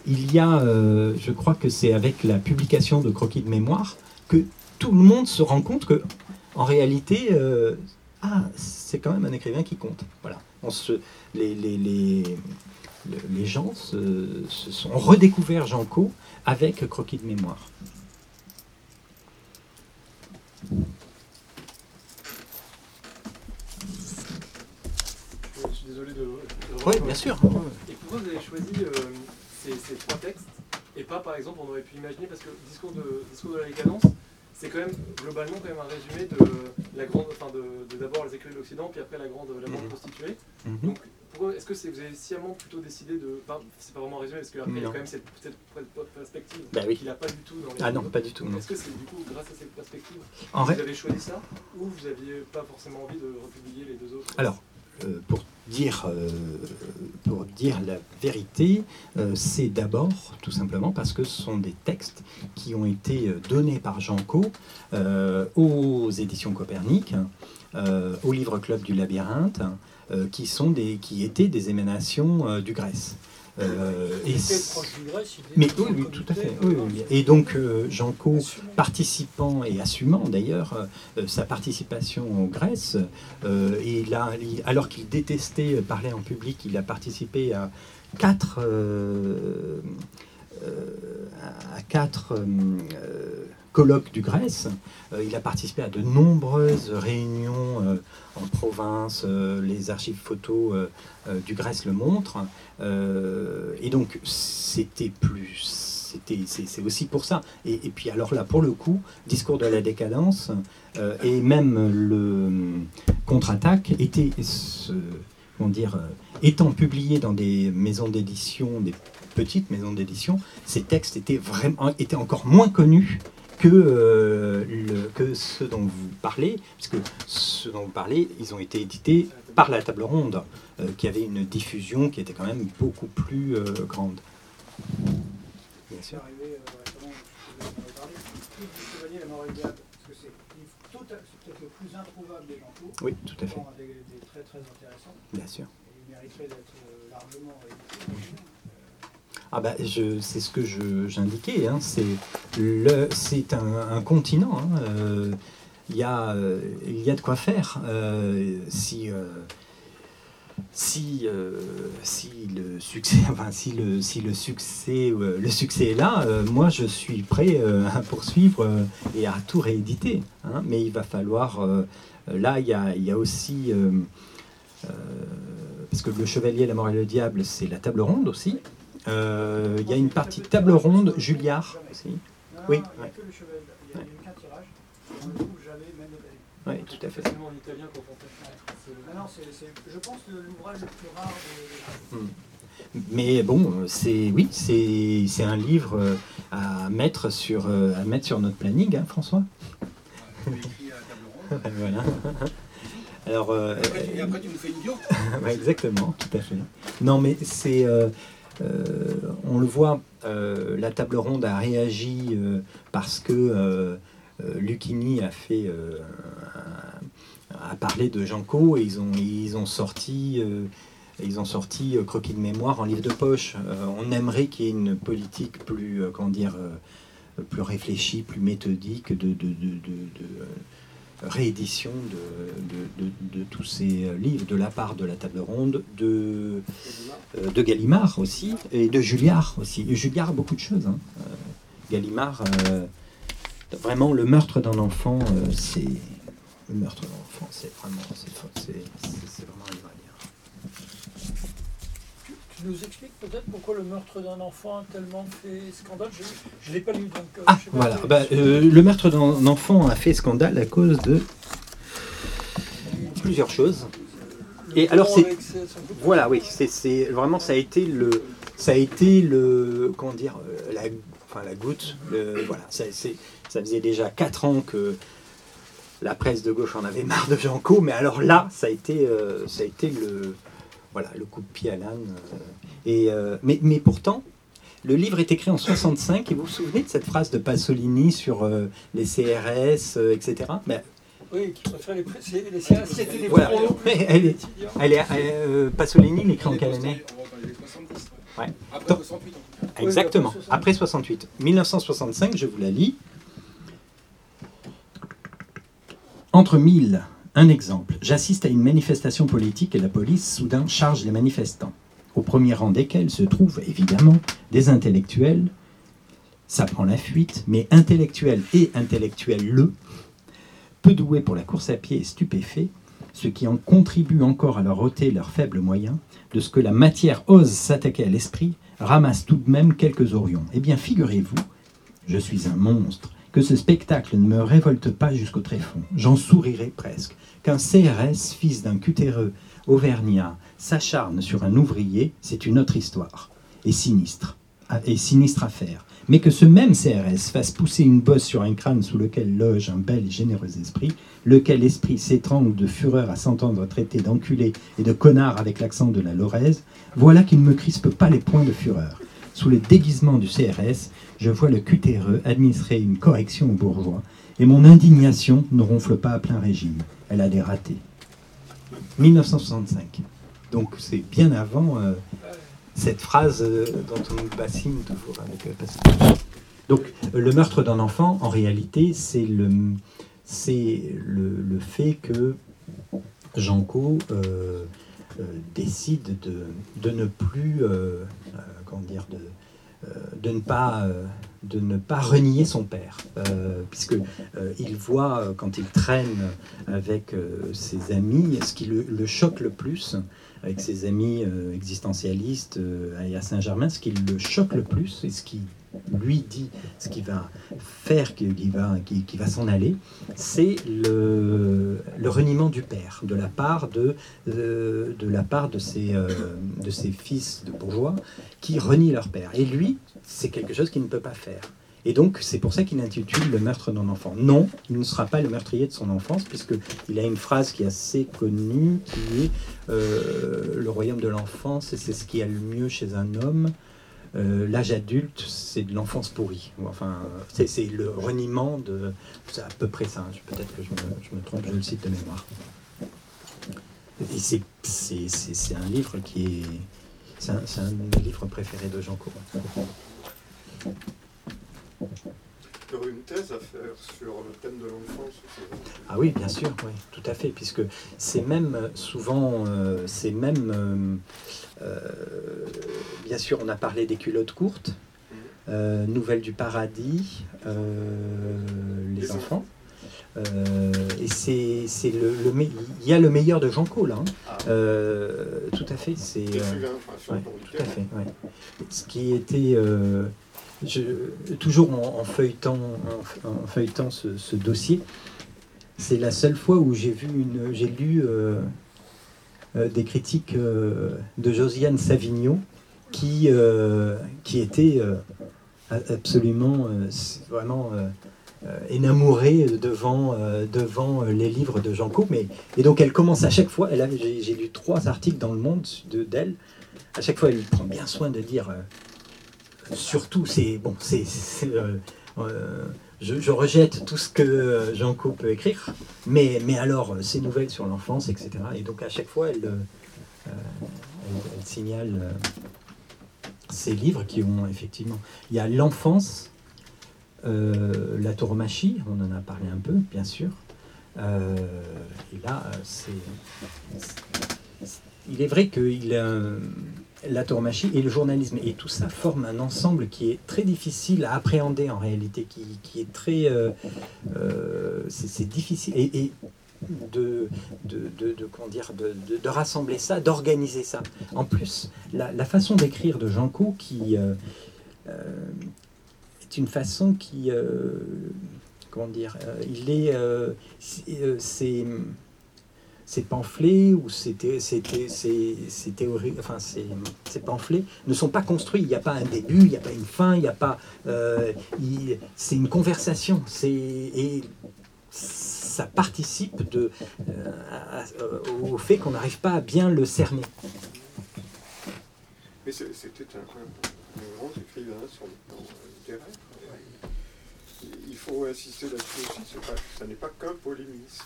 il y a, euh, je crois que c'est avec la publication de Croquis de mémoire que tout le monde se rend compte que, en réalité, euh, ah, c'est quand même un écrivain qui compte. Voilà. On se, les, les, les, le- les gens se, se sont redécouverts Jean Co avec Croquis de mémoire. Je suis désolé de. de- Oui, bien sûr. Et pourquoi vous avez choisi euh, ces, ces trois textes et pas par exemple on aurait pu imaginer parce que discours de discours de la décadence c'est quand même globalement quand même un résumé de la grande, enfin de, d'abord les écuries de l'Occident, puis après la grande, la grande Mhm. prostituée. Mhm. Donc, pourquoi est-ce que c'est, vous avez sciemment plutôt décidé de, enfin, c'est pas vraiment un résumé parce qu'après il y a quand même cette, cette perspective Bah oui. qu'il n'a pas du tout dans les. Ah non, pas du tout. Est-ce que c'est du coup grâce à cette perspective En vous vrai, avez choisi ça ou vous aviez pas forcément envie de republier les deux autres Alors, euh, pour, euh, pour dire la vérité, euh, c'est d'abord tout simplement parce que ce sont des textes qui ont été euh, donnés par Jean Co aux éditions Copernic, au Livre Club du Labyrinthe, qui, sont des, qui étaient des émanations du Grèce. Euh, et mais oui, oui, tout à fait. oui, oui. Et donc, euh, Jean Co assumé. participant et assumant d'ailleurs euh, sa participation en Grèce. euh, et il- alors qu'il détestait parler en public, il a participé à quatre, à quatre colloques du Grèce. Il a participé à de nombreuses réunions en province. euh, les archives photos euh, euh, du Grèce le montrent. Et donc, c'était plus. C'est, aussi pour ça. Et, puis alors là, pour le coup, discours de la décadence et même le contre-attaque étaient, ce- comment dire, étant publiés dans des maisons d'édition, des petites maisons d'édition, ces textes étaient vraiment étaient encore moins connus que, euh, le- que ceux dont vous parlez, parce que ceux dont vous parlez, ils ont été édités par la table ronde, euh, qui avait une diffusion qui était quand même beaucoup plus euh, grande. Bien sûr. Oui, tout à fait, des, des très très intéressants, bien sûr. et il mériterait d'être largement édité. Ah bah, c'est ce que j'indiquais, hein, c'est, un, un continent. hein, euh, Il y, a, euh, il y a de quoi faire. euh, si, si, si le succès, enfin, si le, si le succès, le succès est là, moi je suis prêt à poursuivre et à tout rééditer. hein, mais il va falloir. là, il y a, il y a aussi. parce que le chevalier, la mort et le diable, c'est la table ronde aussi. Euh, Il y a une partie table ronde, Julliard aussi. Oui, non, il n'y a ouais. que le chevalier, il n'y a eu qu'un tirage, on ne le trouve jamais, même au Palais. Oui, tout à fait. Facilement en italien quand on fait. Non, c'est, c'est- je pense, le- l'ouvrage le plus rare. Mais bon, c'est oui, c'est c'est un livre euh, à mettre sur euh, à mettre sur notre planning, hein, François. voilà. Alors, euh, Et après, tu nous fais une bio Ouais, exactement, tout à fait. Non, mais c'est. euh, on le voit, euh, la table ronde a réagi euh, parce que euh, euh, Lucchini a fait. euh, a parlé de Jean Co et ils ont, sorti. euh, euh, Croquis de mémoire en livre de poche. Euh, on aimerait qu'il y ait une politique plus, euh, comment dire, euh, plus réfléchie, plus méthodique de, euh, réédition de, tous ces livres de la part de la table ronde, de, euh, de Gallimard aussi, et de Julliard aussi. Et Julliard beaucoup de choses. hein. Euh, Gallimard, euh, vraiment, le meurtre d'un enfant, euh, c'est. Le meurtre d'un enfant, c'est vraiment. C'est c'est- c'est- c'est vraiment un livre à lire. Tu nous expliques peut-être pourquoi le meurtre d'un enfant a tellement fait scandale Je ne l'ai pas lu, donc euh, Ah, je sais pas. voilà. Bah, euh, le meurtre d'un enfant a fait scandale à cause de plusieurs choses. Le et alors, c'est- Voilà, oui, c'est vraiment ça a été le, ça a été le, comment dire, euh, la, enfin la goutte. le- voilà, ça, ça faisait déjà quatre ans que la presse de gauche en avait marre de Janco, mais alors là, ça a été, euh, ça a été le, voilà, le coup de pied à l'âne. euh, et euh, mais, mais pourtant. Le livre est écrit en 65 et vous vous souvenez de cette phrase de Pasolini sur euh, les CRS, euh, etc. Mais Oui, qui préfère les, les CRS, c'était les Voilà. prolos, Mais elle est- les étudiants. elle est, euh, Pasolini l'écrit en quelle année On va parler des 70. Ouais. Après Attends. 68 en tout cas. Exactement, après après 68. 1965, je vous la lis. Entre mille, un exemple. J'assiste à une manifestation politique et la police soudain charge les manifestants, au premier rang desquels se trouvent évidemment des intellectuels. Ça prend la fuite, mais intellectuels et intellectuels le, peu doués pour la course à pied et stupéfaits, ce qui en contribue encore à leur ôter leurs faibles moyens, de ce que la matière ose s'attaquer à l'esprit, ramasse tout de même quelques orions. Eh bien, figurez-vous, je suis un monstre que ce spectacle ne me révolte pas jusqu'au tréfonds. J'en sourirais presque. Qu'un CRS, fils d'un cutéreux auvergnat, s'acharne sur un ouvrier, c'est une autre histoire. Et sinistre. Et sinistre affaire. Mais que ce même CRS fasse pousser une bosse sur un crâne sous lequel loge un bel et généreux esprit, lequel esprit s'étrangle de fureur à s'entendre traiter d'enculé et de connard avec l'accent de la Lorraise, voilà qu'il ne me crispe pas les points de fureur. Sous le déguisement du CRS, je vois le cutéreux administrer une correction aux bourgeois, et mon indignation ne ronfle pas à plein régime. Elle a des ratés. 1965. Donc c'est bien avant euh, cette phrase euh, dont on nous bassine toujours avec euh, Pascal. Donc le meurtre d'un enfant, en réalité, c'est le, fait que Janco décide de, ne plus, comment dire, de, de ne pas, euh, de ne pas renier son père, euh, puisque euh, il voit euh, quand il traîne avec euh, ses amis, ce qui le, choque le plus, avec ses amis euh, existentialistes euh, à Saint-Germain, ce qui le choque le plus et ce qui lui dit, ce qui va faire qu'il va, qu'il va s'en aller, c'est le, reniement du père de la part de, de, la part de ses, euh, de ses fils de bourgeois qui renient leur père. Et lui, c'est quelque chose qu'il ne peut pas faire. Et donc, c'est pour ça qu'il intitule Le meurtre d'un enfant. Non, il ne sera pas le meurtrier de son enfance, puisqu'il a une phrase qui est assez connue, qui est euh, Le royaume de l'enfance, c'est ce qui a le mieux chez un homme. Euh, L'âge adulte, c'est de l'enfance pourrie. Enfin, c'est le reniement de. C'est à peu près ça. hein. Peut-être que je me, je trompe, je le cite de mémoire. Et c'est- un livre qui est. C'est un, de mes livres préférés de Jean Courant. Aurait une thèse à faire sur le thème de l'enfance. Ah oui, bien sûr, oui, tout à fait, puisque c'est même euh, souvent, euh, c'est même, euh, bien sûr, on a parlé des culottes courtes, euh, Nouvelles du paradis, les Les enfants. Euh, et c'est, c'est le, le me- il y a le meilleur de Jean là. hein. Ah. Euh, tout à fait, c'est. euh, Ouais, tout à fait. ouais. Ce qui était toujours en, feuilletant, en, feuilletant ce, dossier, c'est la seule fois où j'ai lu euh, euh, des critiques euh, de Josiane Savigno qui était absolument vraiment énamourée devant devant les livres de Jean mais et donc elle commence à chaque fois. J'ai lu trois articles dans le Monde de d'elle à chaque fois, elle prend bien soin de dire. Surtout, c'est bon, c'est. euh, euh, je, je rejette tout ce que Co peut écrire, mais, mais alors, euh, ses nouvelles sur l'enfance, etc. Et donc, à chaque fois, elle, signale euh, ces livres qui ont effectivement. Il y a l'enfance, la tauromachie, on en a parlé un peu, bien sûr. Et là, c'est. Il est vrai que il, euh, la tauromachie et le journalisme et tout ça forment un ensemble qui est très difficile à appréhender en réalité, qui, qui est très. euh, euh, c'est difficile. Et, de, de, de, comment dire, de, de- rassembler ça, d'organiser ça. En plus, la, façon d'écrire de Jean Co, qui euh, est une façon qui. comment dire Il est. c'est ces pamphlets ou ces, ces, ces- ces théories, enfin ces, pamphlets ne sont pas construits. Il n'y a pas un début, il n'y a pas une fin, il n'y a pas. euh, c'est une conversation. C'est et ça participe de, euh, à- au fait qu'on n'arrive pas à bien le cerner. Mais c'était un, un- grand écrivain sur le plan littéraire. Il faut insister là-dessus aussi, pas, ça n'est pas qu'un polémiste.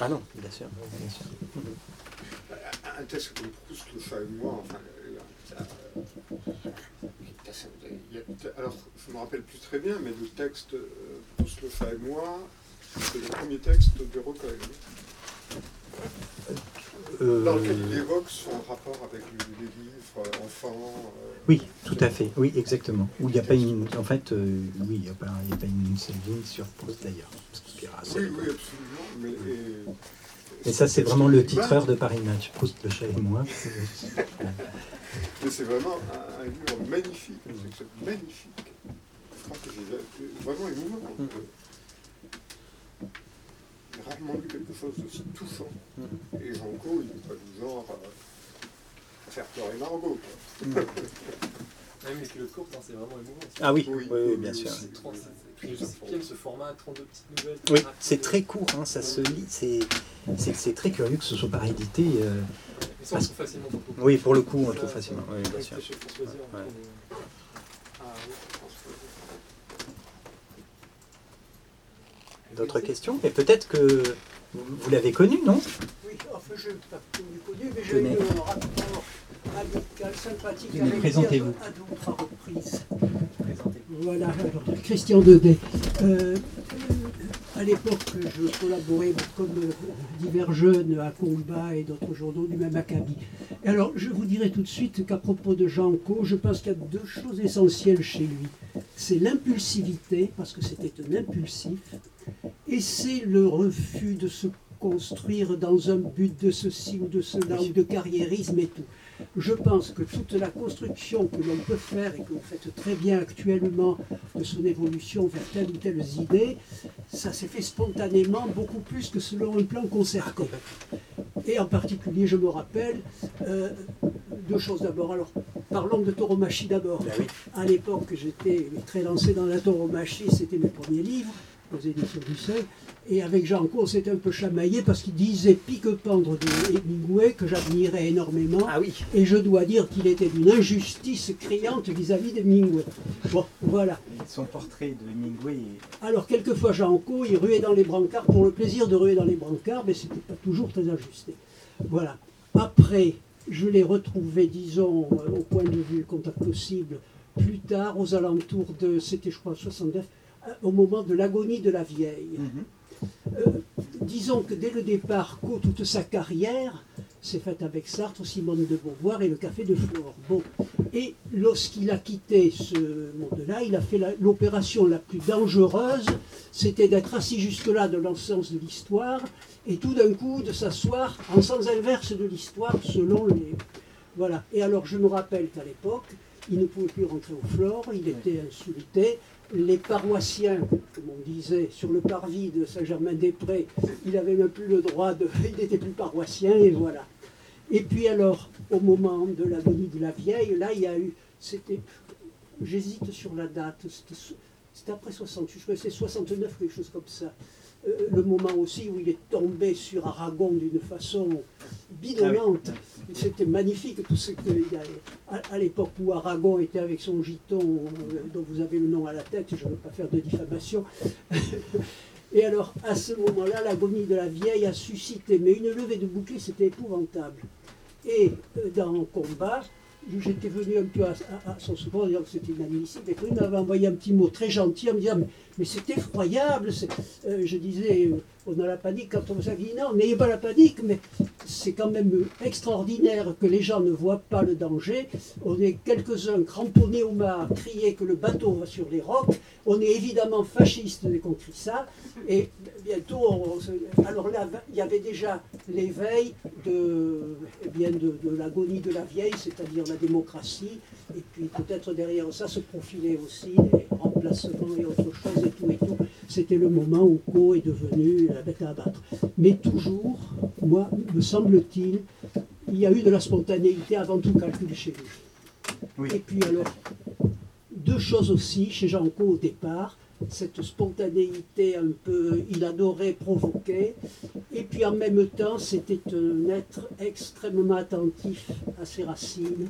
Ah non, bien sûr. Bien sûr. Un texte comme Proust, Le chat et moi, enfin, euh, ça- il y a- alors, je ne me rappelle plus très bien, mais le texte euh, Proust, Le chat et moi, c'est le premier texte du recueil, Euh, dans lequel il évoque son rapport avec les livres, euh, enfants. euh, Oui, tout à fait. Oui, exactement. Où il n'y a pas une. En fait, euh, oui, il n'y a, pas- a une seule ligne sur Proust d'ailleurs. Oui, oui, absolument. Mais, et, Et ça, c'est vraiment le titreur de Paris Match. Proust, le chat et moi. C'est- Mais c'est vraiment un, un livre magnifique, c'est magnifique. Je crois que j'ai- vraiment émouvant. J'ai rarement vu quelque chose d'aussi touchant. Et Janko, il n'est pas du genre à, à faire pleurer Margot. quoi. Même les culottes courtes, hein, c'est vraiment émouvant. Ah oui, Oui. oui, oui, bien sûr. C'est trop- c'est- c'est- J'aime ce format, 32 petites nouvelles. Oui, rapides. c'est très court, hein, ça se lit. C'est, c'est, c'est très curieux que ce soit pas réédité. euh, Mais ça, on le trouve facilement pour beaucoup. Oui, pour le coup, on le trouve facilement. Oui, bien sûr. D'autres questions? Mais peut-être que vous, vous l'avez connu, non? Oui, enfin, je n'ai pas connu, mais j'ai Tenez. eu un rapport amical, sympathique lui présentez-vous. reprises. Voilà, alors, Christian Dedet. Euh, à l'époque, je collaborais comme divers jeunes à Combat et d'autres journaux du même acabit. Alors, je vous dirai tout de suite qu'à propos de Jean Co, je pense qu'il y a deux choses essentielles chez lui. C'est l'impulsivité, parce que c'était un impulsif, et c'est le refus de se construire dans un but de ceci ou de cela, ou de carriérisme et tout. Je pense que toute la construction que l'on peut faire et que vous faites très bien actuellement de son évolution vers telle ou telle idée, ça s'est fait spontanément beaucoup plus que selon un plan concerté. Et en particulier, je me rappelle euh, deux choses d'abord. Alors, parlons de tauromachie d'abord. Ben. À l'époque, j'étais très lancé dans la tauromachie, c'était mes premiers livres aux éditions du Seuil. Et avec Jean on s'était un peu chamaillé parce qu'il disait pique-pendre de Hemingway que j'admirais énormément. Ah oui. Et je dois dire qu'il était d'une injustice criante vis-à-vis d'Hemingway. Bon, voilà. Son portrait de Hemingway. est- Alors, quelquefois, Jean il ruait dans les brancards pour le plaisir de ruer dans les brancards, mais c'était pas toujours très ajusté. Voilà. Après, je l'ai retrouvé, disons, euh, au point de vue contact possible, plus tard, aux alentours de, c'était je crois 69, euh, au moment de l'agonie de la vieille. Euh, disons que dès le départ, Co, toute sa carrière s'est faite avec Sartre, Simone de Beauvoir et le Café de Flore. Bon. Et lorsqu'il a quitté ce monde-là, il a fait l'opération la, plus dangereuse, c'était d'être assis jusque-là de l'ensemble de l'histoire, et tout d'un coup de s'asseoir en sens inverse de l'histoire selon les... Voilà. Et alors je me rappelle qu'à l'époque, il ne pouvait plus rentrer au Flore, il était insulté. Les paroissiens, comme on disait, sur le parvis de Saint-Germain-des-Prés, il n'avait même plus le droit de. Il n'était plus paroissien, et voilà. Et puis alors, au moment de l'agonie de la vieille, là, il y a eu. C'était. J'hésite sur la date, c'était après 68, je crois que c'est 69, quelque chose comme ça. Euh, le moment aussi où il est tombé sur Aragon d'une façon bidonnante. C'était magnifique tout ce qu'il y a. À, l'époque où Aragon était avec son giton, euh, dont vous avez le nom à la tête, je ne veux pas faire de diffamation. Et alors, à ce moment-là, l'agonie de la vieille a suscité, mais une levée de bouclier, c'était épouvantable. Et euh, dans le combat, j'étais venu un peu à, à- à son secours, disant que c'était inadmissible. Et puis il m'avait envoyé un petit mot très gentil en me disant Mais, mais c'est effroyable. euh, je disais euh, On a la panique quand on vous dit Non, n'ayez pas la panique, mais c'est quand même extraordinaire que les gens ne voient pas le danger. On est quelques-uns cramponnés au mât, crier que le bateau va sur les rocs. On est évidemment fascistes dès qu'on crie ça. Et bientôt, alors là, il y avait déjà l'éveil de, eh de, l'agonie de la vieille, c'est-à-dire la démocratie. Et puis peut-être derrière ça se profilaient aussi les et autre chose et tout et tout. C'était le moment où Co est devenu la bête à abattre. Mais toujours, moi, me semble-t-il, il y a eu de la spontanéité avant tout calcul chez lui. Oui. Et puis alors, deux choses aussi chez Jean Co au départ, cette spontanéité un peu, il adorait provoquer, et puis en même temps c'était un être extrêmement attentif à ses racines,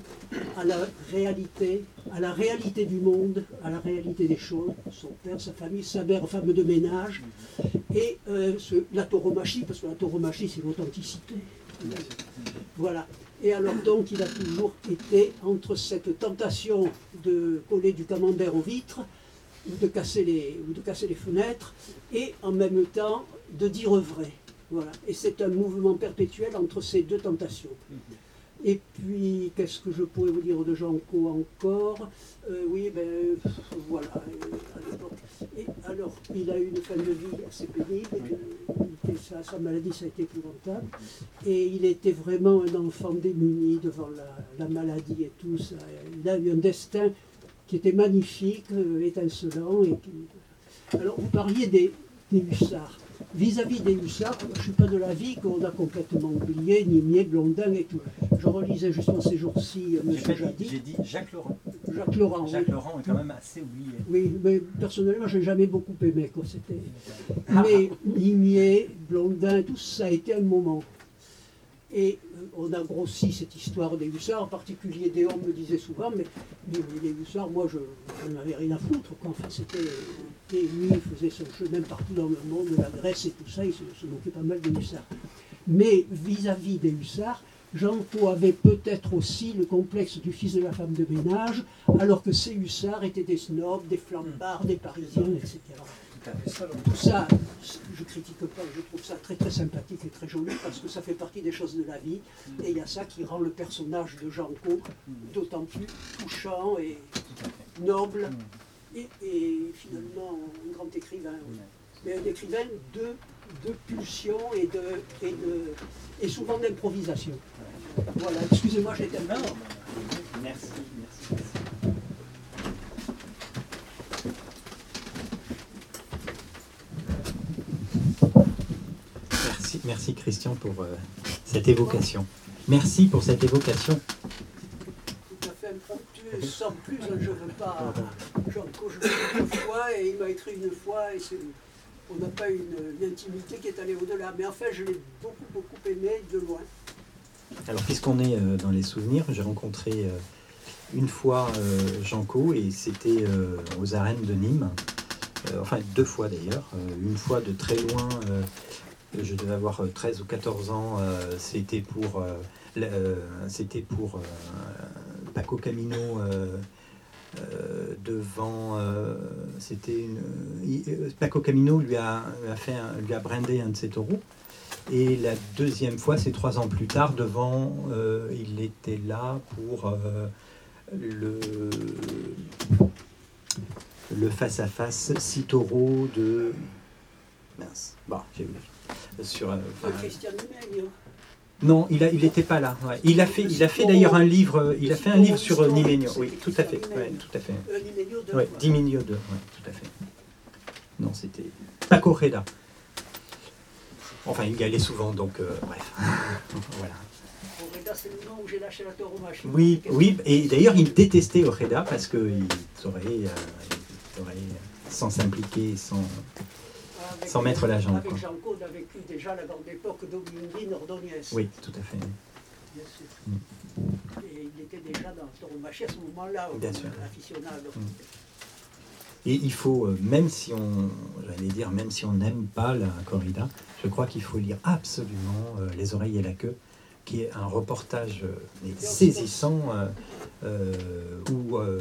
à la réalité, à la réalité du monde, à la réalité des choses, son père, sa famille, sa mère, femme de ménage, et euh, la tauromachie, parce que la tauromachie c'est l'authenticité. Voilà. Et alors donc il a toujours été entre cette tentation de coller du camembert aux vitres, de casser les, de casser les fenêtres, et en même temps de dire vrai. Voilà. Et c'est un mouvement perpétuel entre ces deux tentations. Et puis, qu'est-ce que je pourrais vous dire de Jean Co encore? Euh, Oui, ben voilà, alors, il a eu une fin de vie assez pénible. Sa maladie, ça a été épouvantable. Et il était vraiment un enfant démuni devant la, la maladie et tout ça. Il a eu un destin qui était magnifique, euh, étincelant. Et qui- Alors, vous parliez des, des hussards. Vis-à-vis des hussards, je ne suis pas de l'avis qu'on a complètement oublié Nimier, Blondin et tout. Je relisais justement ces jours-ci euh, J'ai M. Jadis, J'ai dit Jacques Laurent. Jacques Laurent. oui. Jacques Laurent est quand même assez oublié. Oui, mais personnellement, je n'ai jamais beaucoup aimé. Quoi. C'était... Mais Nimier, Blondin, tout ça a été un moment. Et euh, on a grossi cette histoire des hussards, en particulier des me disaient souvent, mais les, hussards, moi, je je n'en avais rien à foutre. Quoi. Enfin, c'était, et lui, il faisait son chemin partout dans le monde, la Grèce et tout ça, il se, se moquait pas mal des hussards. Mais vis-à-vis des hussards, Jean avait peut-être aussi le complexe du fils de la femme de ménage, alors que ces hussards étaient des snobs, des flambards, des parisiens, etc. Tout ça, je critique pas, je trouve ça très très sympathique et très joli parce que ça fait partie des choses de la vie et il y a ça qui rend le personnage de Jean Co d'autant plus touchant et noble et, et finalement un grand écrivain. Mais un écrivain de, de pulsion et, de, et, de, et souvent d'improvisation. Voilà, excusez-moi, merci, merci. merci. Merci, Christian pour euh, cette évocation. Merci pour cette évocation. tout à fait impromptu, sans plus, hein, je ne veux pas. Jean une fois et il m'a écrit une fois et c'est- on n'a pas une, une intimité qui est allée au-delà. Mais en fait, je l'ai beaucoup, beaucoup aimé de loin. Alors, puisqu'on est euh, dans les souvenirs, j'ai rencontré euh, une fois euh, Jean Co et c'était aux arènes de Nîmes. Enfin, deux fois d'ailleurs. Une fois de très loin, je devais avoir euh, 13 ou 14 ans. euh, c'était pour, euh, euh, euh, Paco Camino. euh, euh, devant, euh, c'était euh, Paco Camino lui a, un- lui a brandé un de ses taureaux. Et la deuxième fois, c'est trois ans plus tard, devant, euh, il était là pour euh, le, face-à-face six taureaux de. Mince, bon, j'ai oublié. Sur, euh, enfin, non, il a, il était pas là. ouais. Il a fait, il a fait d'ailleurs un livre. euh, Il a fait un livre sur euh, Nimenio. Oui, tout à fait. Ouais, tout à fait. euh, Ouais, Diminio 2, ouais, tout à fait. Non, c'était Paco Reda. Enfin, il y allait souvent, donc euh, bref. voilà. C'est le nom où j'ai lâché la tauromachie. Oui, oui, et d'ailleurs, il détestait Oreda parce qu'il saurait, euh, il saurait, sans s'impliquer, sans. Sans mettre la jambe, Avec. Jean on a vécu déjà la grande époque d'Oglindine Ordonez. Oui, tout à fait. Bien sûr. Et il était déjà dans la tauromachie à ce moment-là, aficionado. Et il faut, euh, même si on, j'allais dire, même si on n'aime pas la corrida, je crois qu'il faut lire absolument euh, Les oreilles et la queue, qui est un reportage euh, saisissant, euh, euh, où, euh,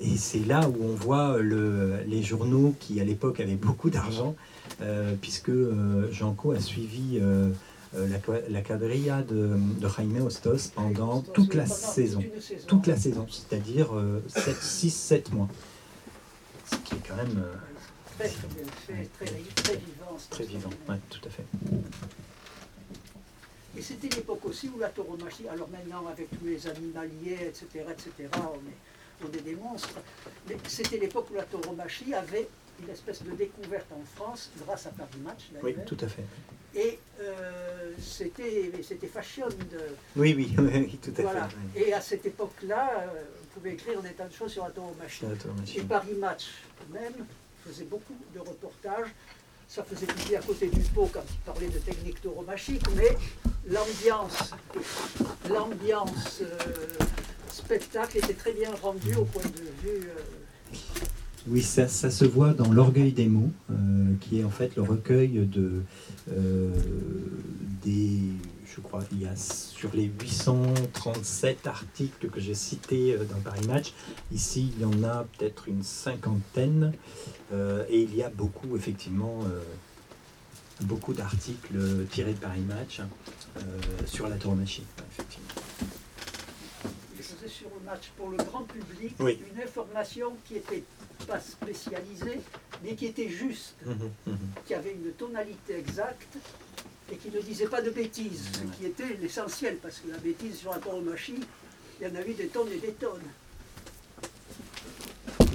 et c'est là où on voit le, les journaux qui à l'époque avaient beaucoup d'argent, euh, puisque euh, Janco a suivi euh, euh, la, la quadrilla de, de Jaime Hostos pendant toute la saison toute la saison, c'est-à-dire 6, 7 mois. Ce qui est quand même euh, Très, très bien fait, très, très vivant. très vivant. Ouais, tout à fait. Et c'était l'époque aussi où la tauromachie, alors maintenant avec tous les animaliers, etc., etc., on est, on est des monstres, mais c'était l'époque où la tauromachie avait une espèce de découverte en France, grâce à Paris Match Oui, tout à fait. et euh, c'était fashion de, Oui, oui, oui, tout à voilà. fait. oui. Et à cette époque-là, euh, vous pouvez écrire des tas de choses sur la tauromachie. Et Paris Match même faisait beaucoup de reportages. Ça faisait publier à côté du pot quand il parlait de techniques tauromachiques, mais l'ambiance, l'ambiance euh, spectacle était très bien rendue au point de vue. euh, Oui, ça, se voit dans L'Orgueil des mots, euh, qui est en fait le recueil de euh, des, je crois, il y a sur les 837 articles que j'ai cités dans Paris Match, ici il y en a peut-être une cinquantaine, et il y a beaucoup effectivement beaucoup d'articles tirés de Paris Match sur la tauromachie, effectivement. il faisait sur le match pour le grand public Oui. une information qui n'était pas spécialisée, mais qui était juste, Mhm, mhm. qui avait une tonalité exacte et qui ne disait pas de bêtises, ce qui était l'essentiel, parce que la bêtise sur la tauromachie, il y en a eu des tonnes et des tonnes.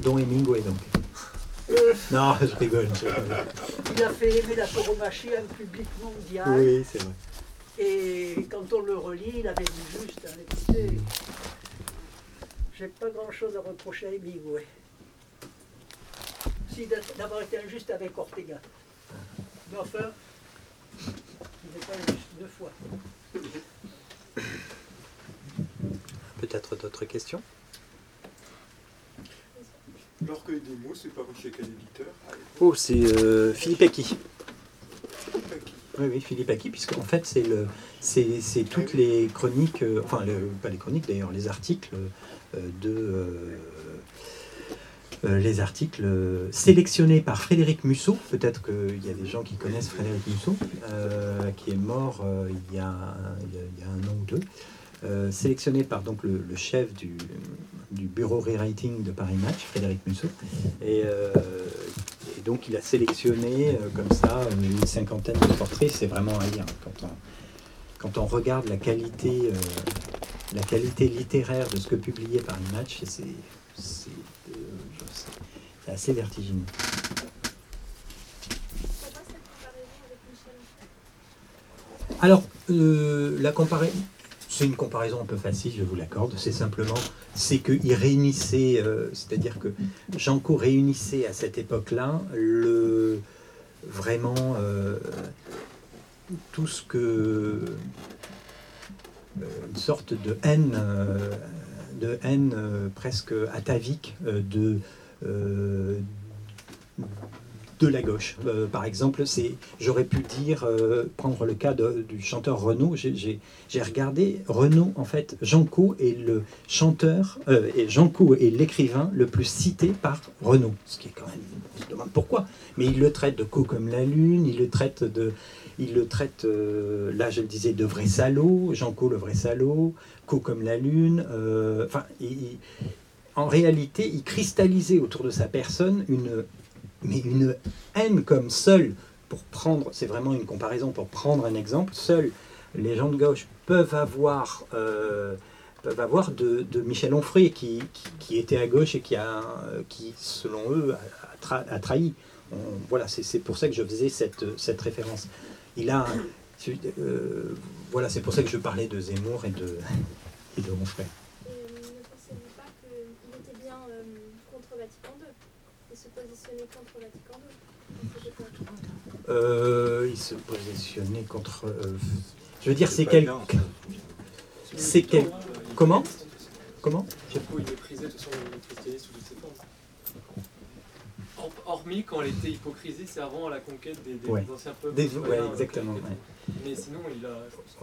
Dont Hemingway donc. Euh, Non, je rigole. je rigole. il a fait aimer la tauromachie à un public mondial. Oui, c'est vrai. Et quand on le relit, il avait dit juste, hein, écoutez, j'ai pas grand chose à reprocher à Hemingway. Si d'avoir été injuste avec Ortega. Mais enfin, il n'est pas injuste deux fois. Peut-être d'autres questions? L'orgueil des mots, c'est paru chez quel éditeur Ah, Oh, c'est euh, Philippe Aki. Oui, oui, Philippe Aki, puisque en fait, c'est le, c'est, c'est toutes les chroniques, euh, enfin, le- pas les chroniques d'ailleurs, les articles euh, de. euh, euh, les articles sélectionnés par Frédéric Musso, peut-être qu'il y a des gens qui connaissent Frédéric Musso, euh, qui est mort il, y a, un an ou deux, sélectionné par donc le, chef du, bureau rewriting de Paris Match, Frédéric Musso, et, donc il a sélectionné comme ça une cinquantaine de portraits, c'est vraiment à lire quand on, regarde la qualité, la qualité littéraire de ce que publiait Paris Match, euh, c'est assez vertigineux. Alors, euh, la c'est une comparaison un peu facile, je vous l'accorde. C'est simplement, c'est qu'il réunissait, euh, c'est-à-dire que Janco réunissait à cette époque-là le vraiment tout ce que une sorte de haine, euh, de haine euh, presque atavique euh, de de la gauche. Par exemple, j'aurais pu dire, prendre le cas du chanteur Renaud. J'ai, regardé Renaud, en fait, Janco est le chanteur, et Janco est l'écrivain le plus cité par Renaud. Ce qui est quand même, on se demande pourquoi. Mais il le traite de co comme la lune, il le traite de, il le traite, euh, là je le disais, de vrai salaud, Janco le vrai salaud, co comme la lune. euh, Enfin, en réalité, il cristallisait autour de sa personne une mais une haine comme seule, pour prendre, c'est vraiment une comparaison, pour prendre un exemple, seuls les gens de gauche peuvent avoir, euh, peuvent avoir de, de Michel Onfray, qui, qui, était à gauche et qui, a, qui selon eux, a, a tra- a trahi. Voilà, c'est c'est pour ça que je faisais cette, cette référence. Il a, euh, voilà, c'est pour ça que je parlais de Zemmour et de, et de Onfray. Et euh, ne pensez-vous pas qu'il était bien euh, contre Vatican II et se positionnait contre Vatican II Euh, il se positionnait contre. euh, je veux dire, c'est quel. C'est quel. Comment? Comment? Il méprisait de toute façon le christianisme sous toutes ses formes. Hor- Hormis quand elle était hypocrisie, c'est avant la conquête des, des Ouais. anciens peuples. Des- ouais, euh, exactement. et ouais. Mais sinon, il a.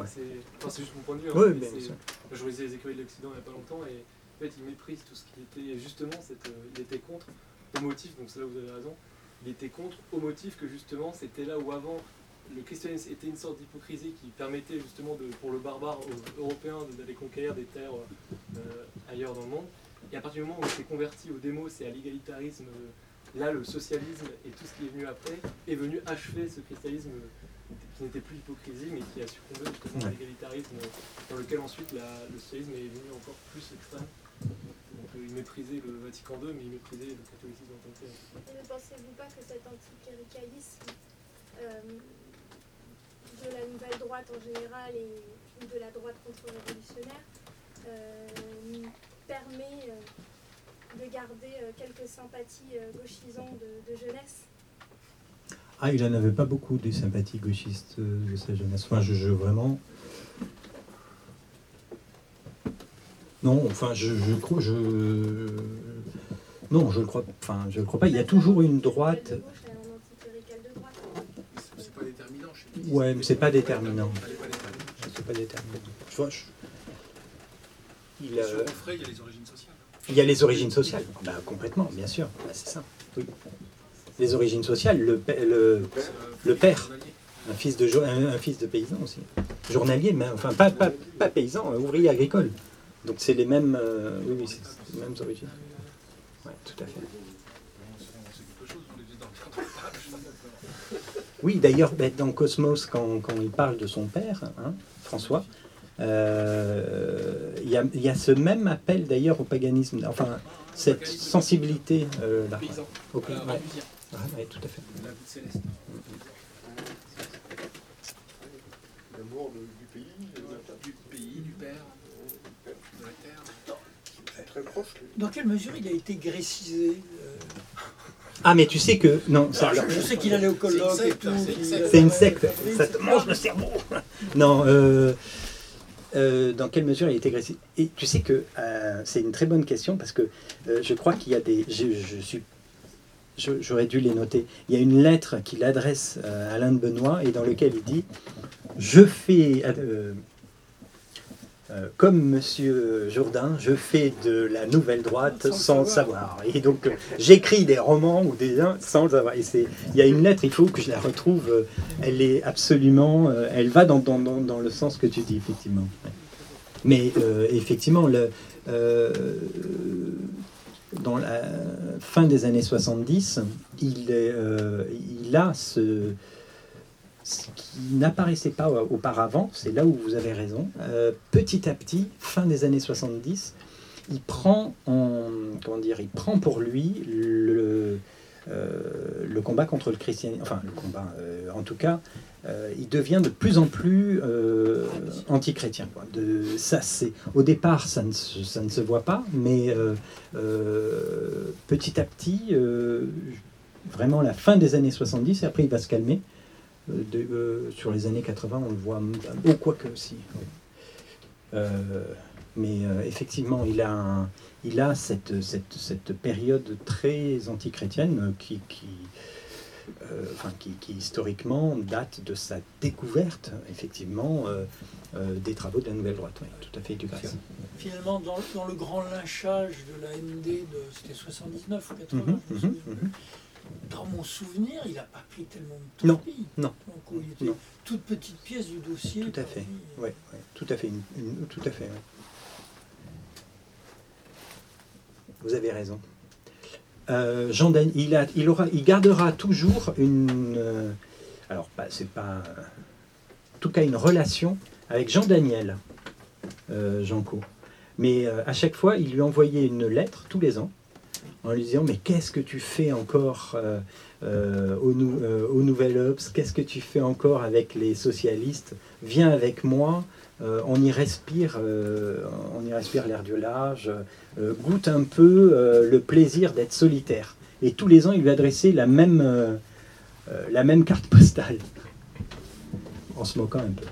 c'est. Enfin, c'est juste mon point de vue. hein, Oui, mais bien. Je lisais les écuries de l'Occident il n'y a pas longtemps et en fait, il méprise tout ce qui était. Justement, cette, euh, il était contre au motif, donc c'est là où vous avez raison. Il était contre au motif que justement, c'était là où avant le christianisme était une sorte d'hypocrisie qui permettait justement de, pour le barbare européen d'aller conquérir des terres euh, ailleurs dans le monde. Et à partir du moment où il s'est converti au démos et à l'égalitarisme, euh, là le socialisme et tout ce qui est venu après est venu achever ce christianisme euh, qui n'était plus hypocrisie mais qui a succombé justement à l'égalitarisme dans lequel ensuite la- le socialisme est venu encore plus extrême. Donc euh, il méprisait le Vatican II mais il méprisait le catholicisme en tant que tel. Et ne pensez-vous pas que cet anticléricalisme euh, de la nouvelle droite en général et de la droite contre-révolutionnaire euh, permet euh, de garder euh, quelques sympathies euh, gauchisants de, de jeunesse Ah, il en avait pas beaucoup des sympathies gauchistes euh, de sa jeunesse. Enfin, je, je vraiment. Non, enfin, je, je crois, je. Non, je le crois. Enfin, je le crois pas. Il y a toujours une droite. C'est pas déterminant chez lui. Ouais, mais c'est pas déterminant. C'est pas déterminant. Tu vois, je- Il, Sur Onfray, il y a les origines sociales. Il y a les origines sociales. Bah, complètement, bien sûr. Bah, c'est ça. Oui. Les origines sociales. Le, père. Un fils de, paysan aussi. Journalier, mais enfin pas, paysan, euh, ouvrier agricole. Donc c'est les mêmes, euh, oui, oui, c'est les mêmes origines. Ouais, tout à fait. Oui, d'ailleurs, ben, dans Cosmos, quand, quand il parle de son père, hein, François, euh, il y, a, il y a ce même appel d'ailleurs au paganisme. Enfin, cette sensibilité euh, là. Paysan. Au pays, Euh, ouais. Rambouillet, Ouais, tout à fait. céleste. L'amour du pays, terre. Du pays, du père, de la terre. C'est très proche. Dans quelle mesure il a été grécisé euh, Ah, mais tu sais que. Non, ça, alors, Je sais qu'il allait au colloque C'est une et secte, tout. c'est une secte. Ça te mange le cerveau. Non, euh, euh, dans quelle mesure il été agressif? Et tu sais que euh, c'est une très bonne question parce que euh, je crois qu'il y a des. J'aurais dû les noter. Il y a une lettre qu'il adresse à Alain de Benoît et dans lequel il dit Je fais. Euh, comme Monsieur Jourdain, je fais de la nouvelle droite Sans savoir. savoir. Et donc, euh, j'écris des romans ou des uns sans savoir. Et c'est, il y a une lettre, il faut que je la retrouve. euh, Elle est absolument, euh, elle va dans, dans, dans, dans le sens que tu dis, effectivement. Mais euh, effectivement, le, dans la fin des années 70, il, est, il a ce, ce qui n'apparaissait pas auparavant, c'est là où vous avez raison. Euh, petit à petit, fin des années 70, il prend, en, comment dire, il prend pour lui le, euh, combat contre le christianisme, enfin le combat, euh, en tout cas, il devient de plus en plus anti-chrétien. ça, au départ, ça ne, se, ça ne se voit pas, mais petit à petit, vraiment la fin des années 70, et après il va se calmer. Euh, de- euh, sur les années 80, on le voit, oh, quoique aussi. Euh, mais euh, effectivement, il a, un- il a cette, cette, cette période très antichrétienne qui, qui, euh, enfin, qui, qui historiquement date de sa découverte, effectivement, des travaux de la Nouvelle Droite. Oui, tout à fait, du. Finalement, dans, dans le grand lynchage de la MD, de, c'était 79 ou 80, Mhm, je me mhm, souviens mhm. plus. Dans mon souvenir, il n'a pas pris tellement de Non, torpille. non, Donc, il était non. toute petite pièce du dossier. Tout à fait. Oui, ouais, tout à fait. une- une- tout à fait. ouais. Vous avez raison. Euh, Jean Dan- il, a, il, aura, il gardera toujours une. euh, alors, pas- c'est pas. euh, en tout cas, une relation avec Jean Daniel, euh, Jean Co. Mais à chaque fois, il lui envoyait une lettre tous les ans en lui disant Mais qu'est-ce que tu fais encore euh, euh, euh, au Nouvel Obs? Qu'est-ce que tu fais encore avec les socialistes? Viens avec moi. on y respire, on y respire l'air du large. goûte un peu le plaisir d'être solitaire. Et tous les ans, il lui adressait la même, la même carte postale, en se moquant un peu.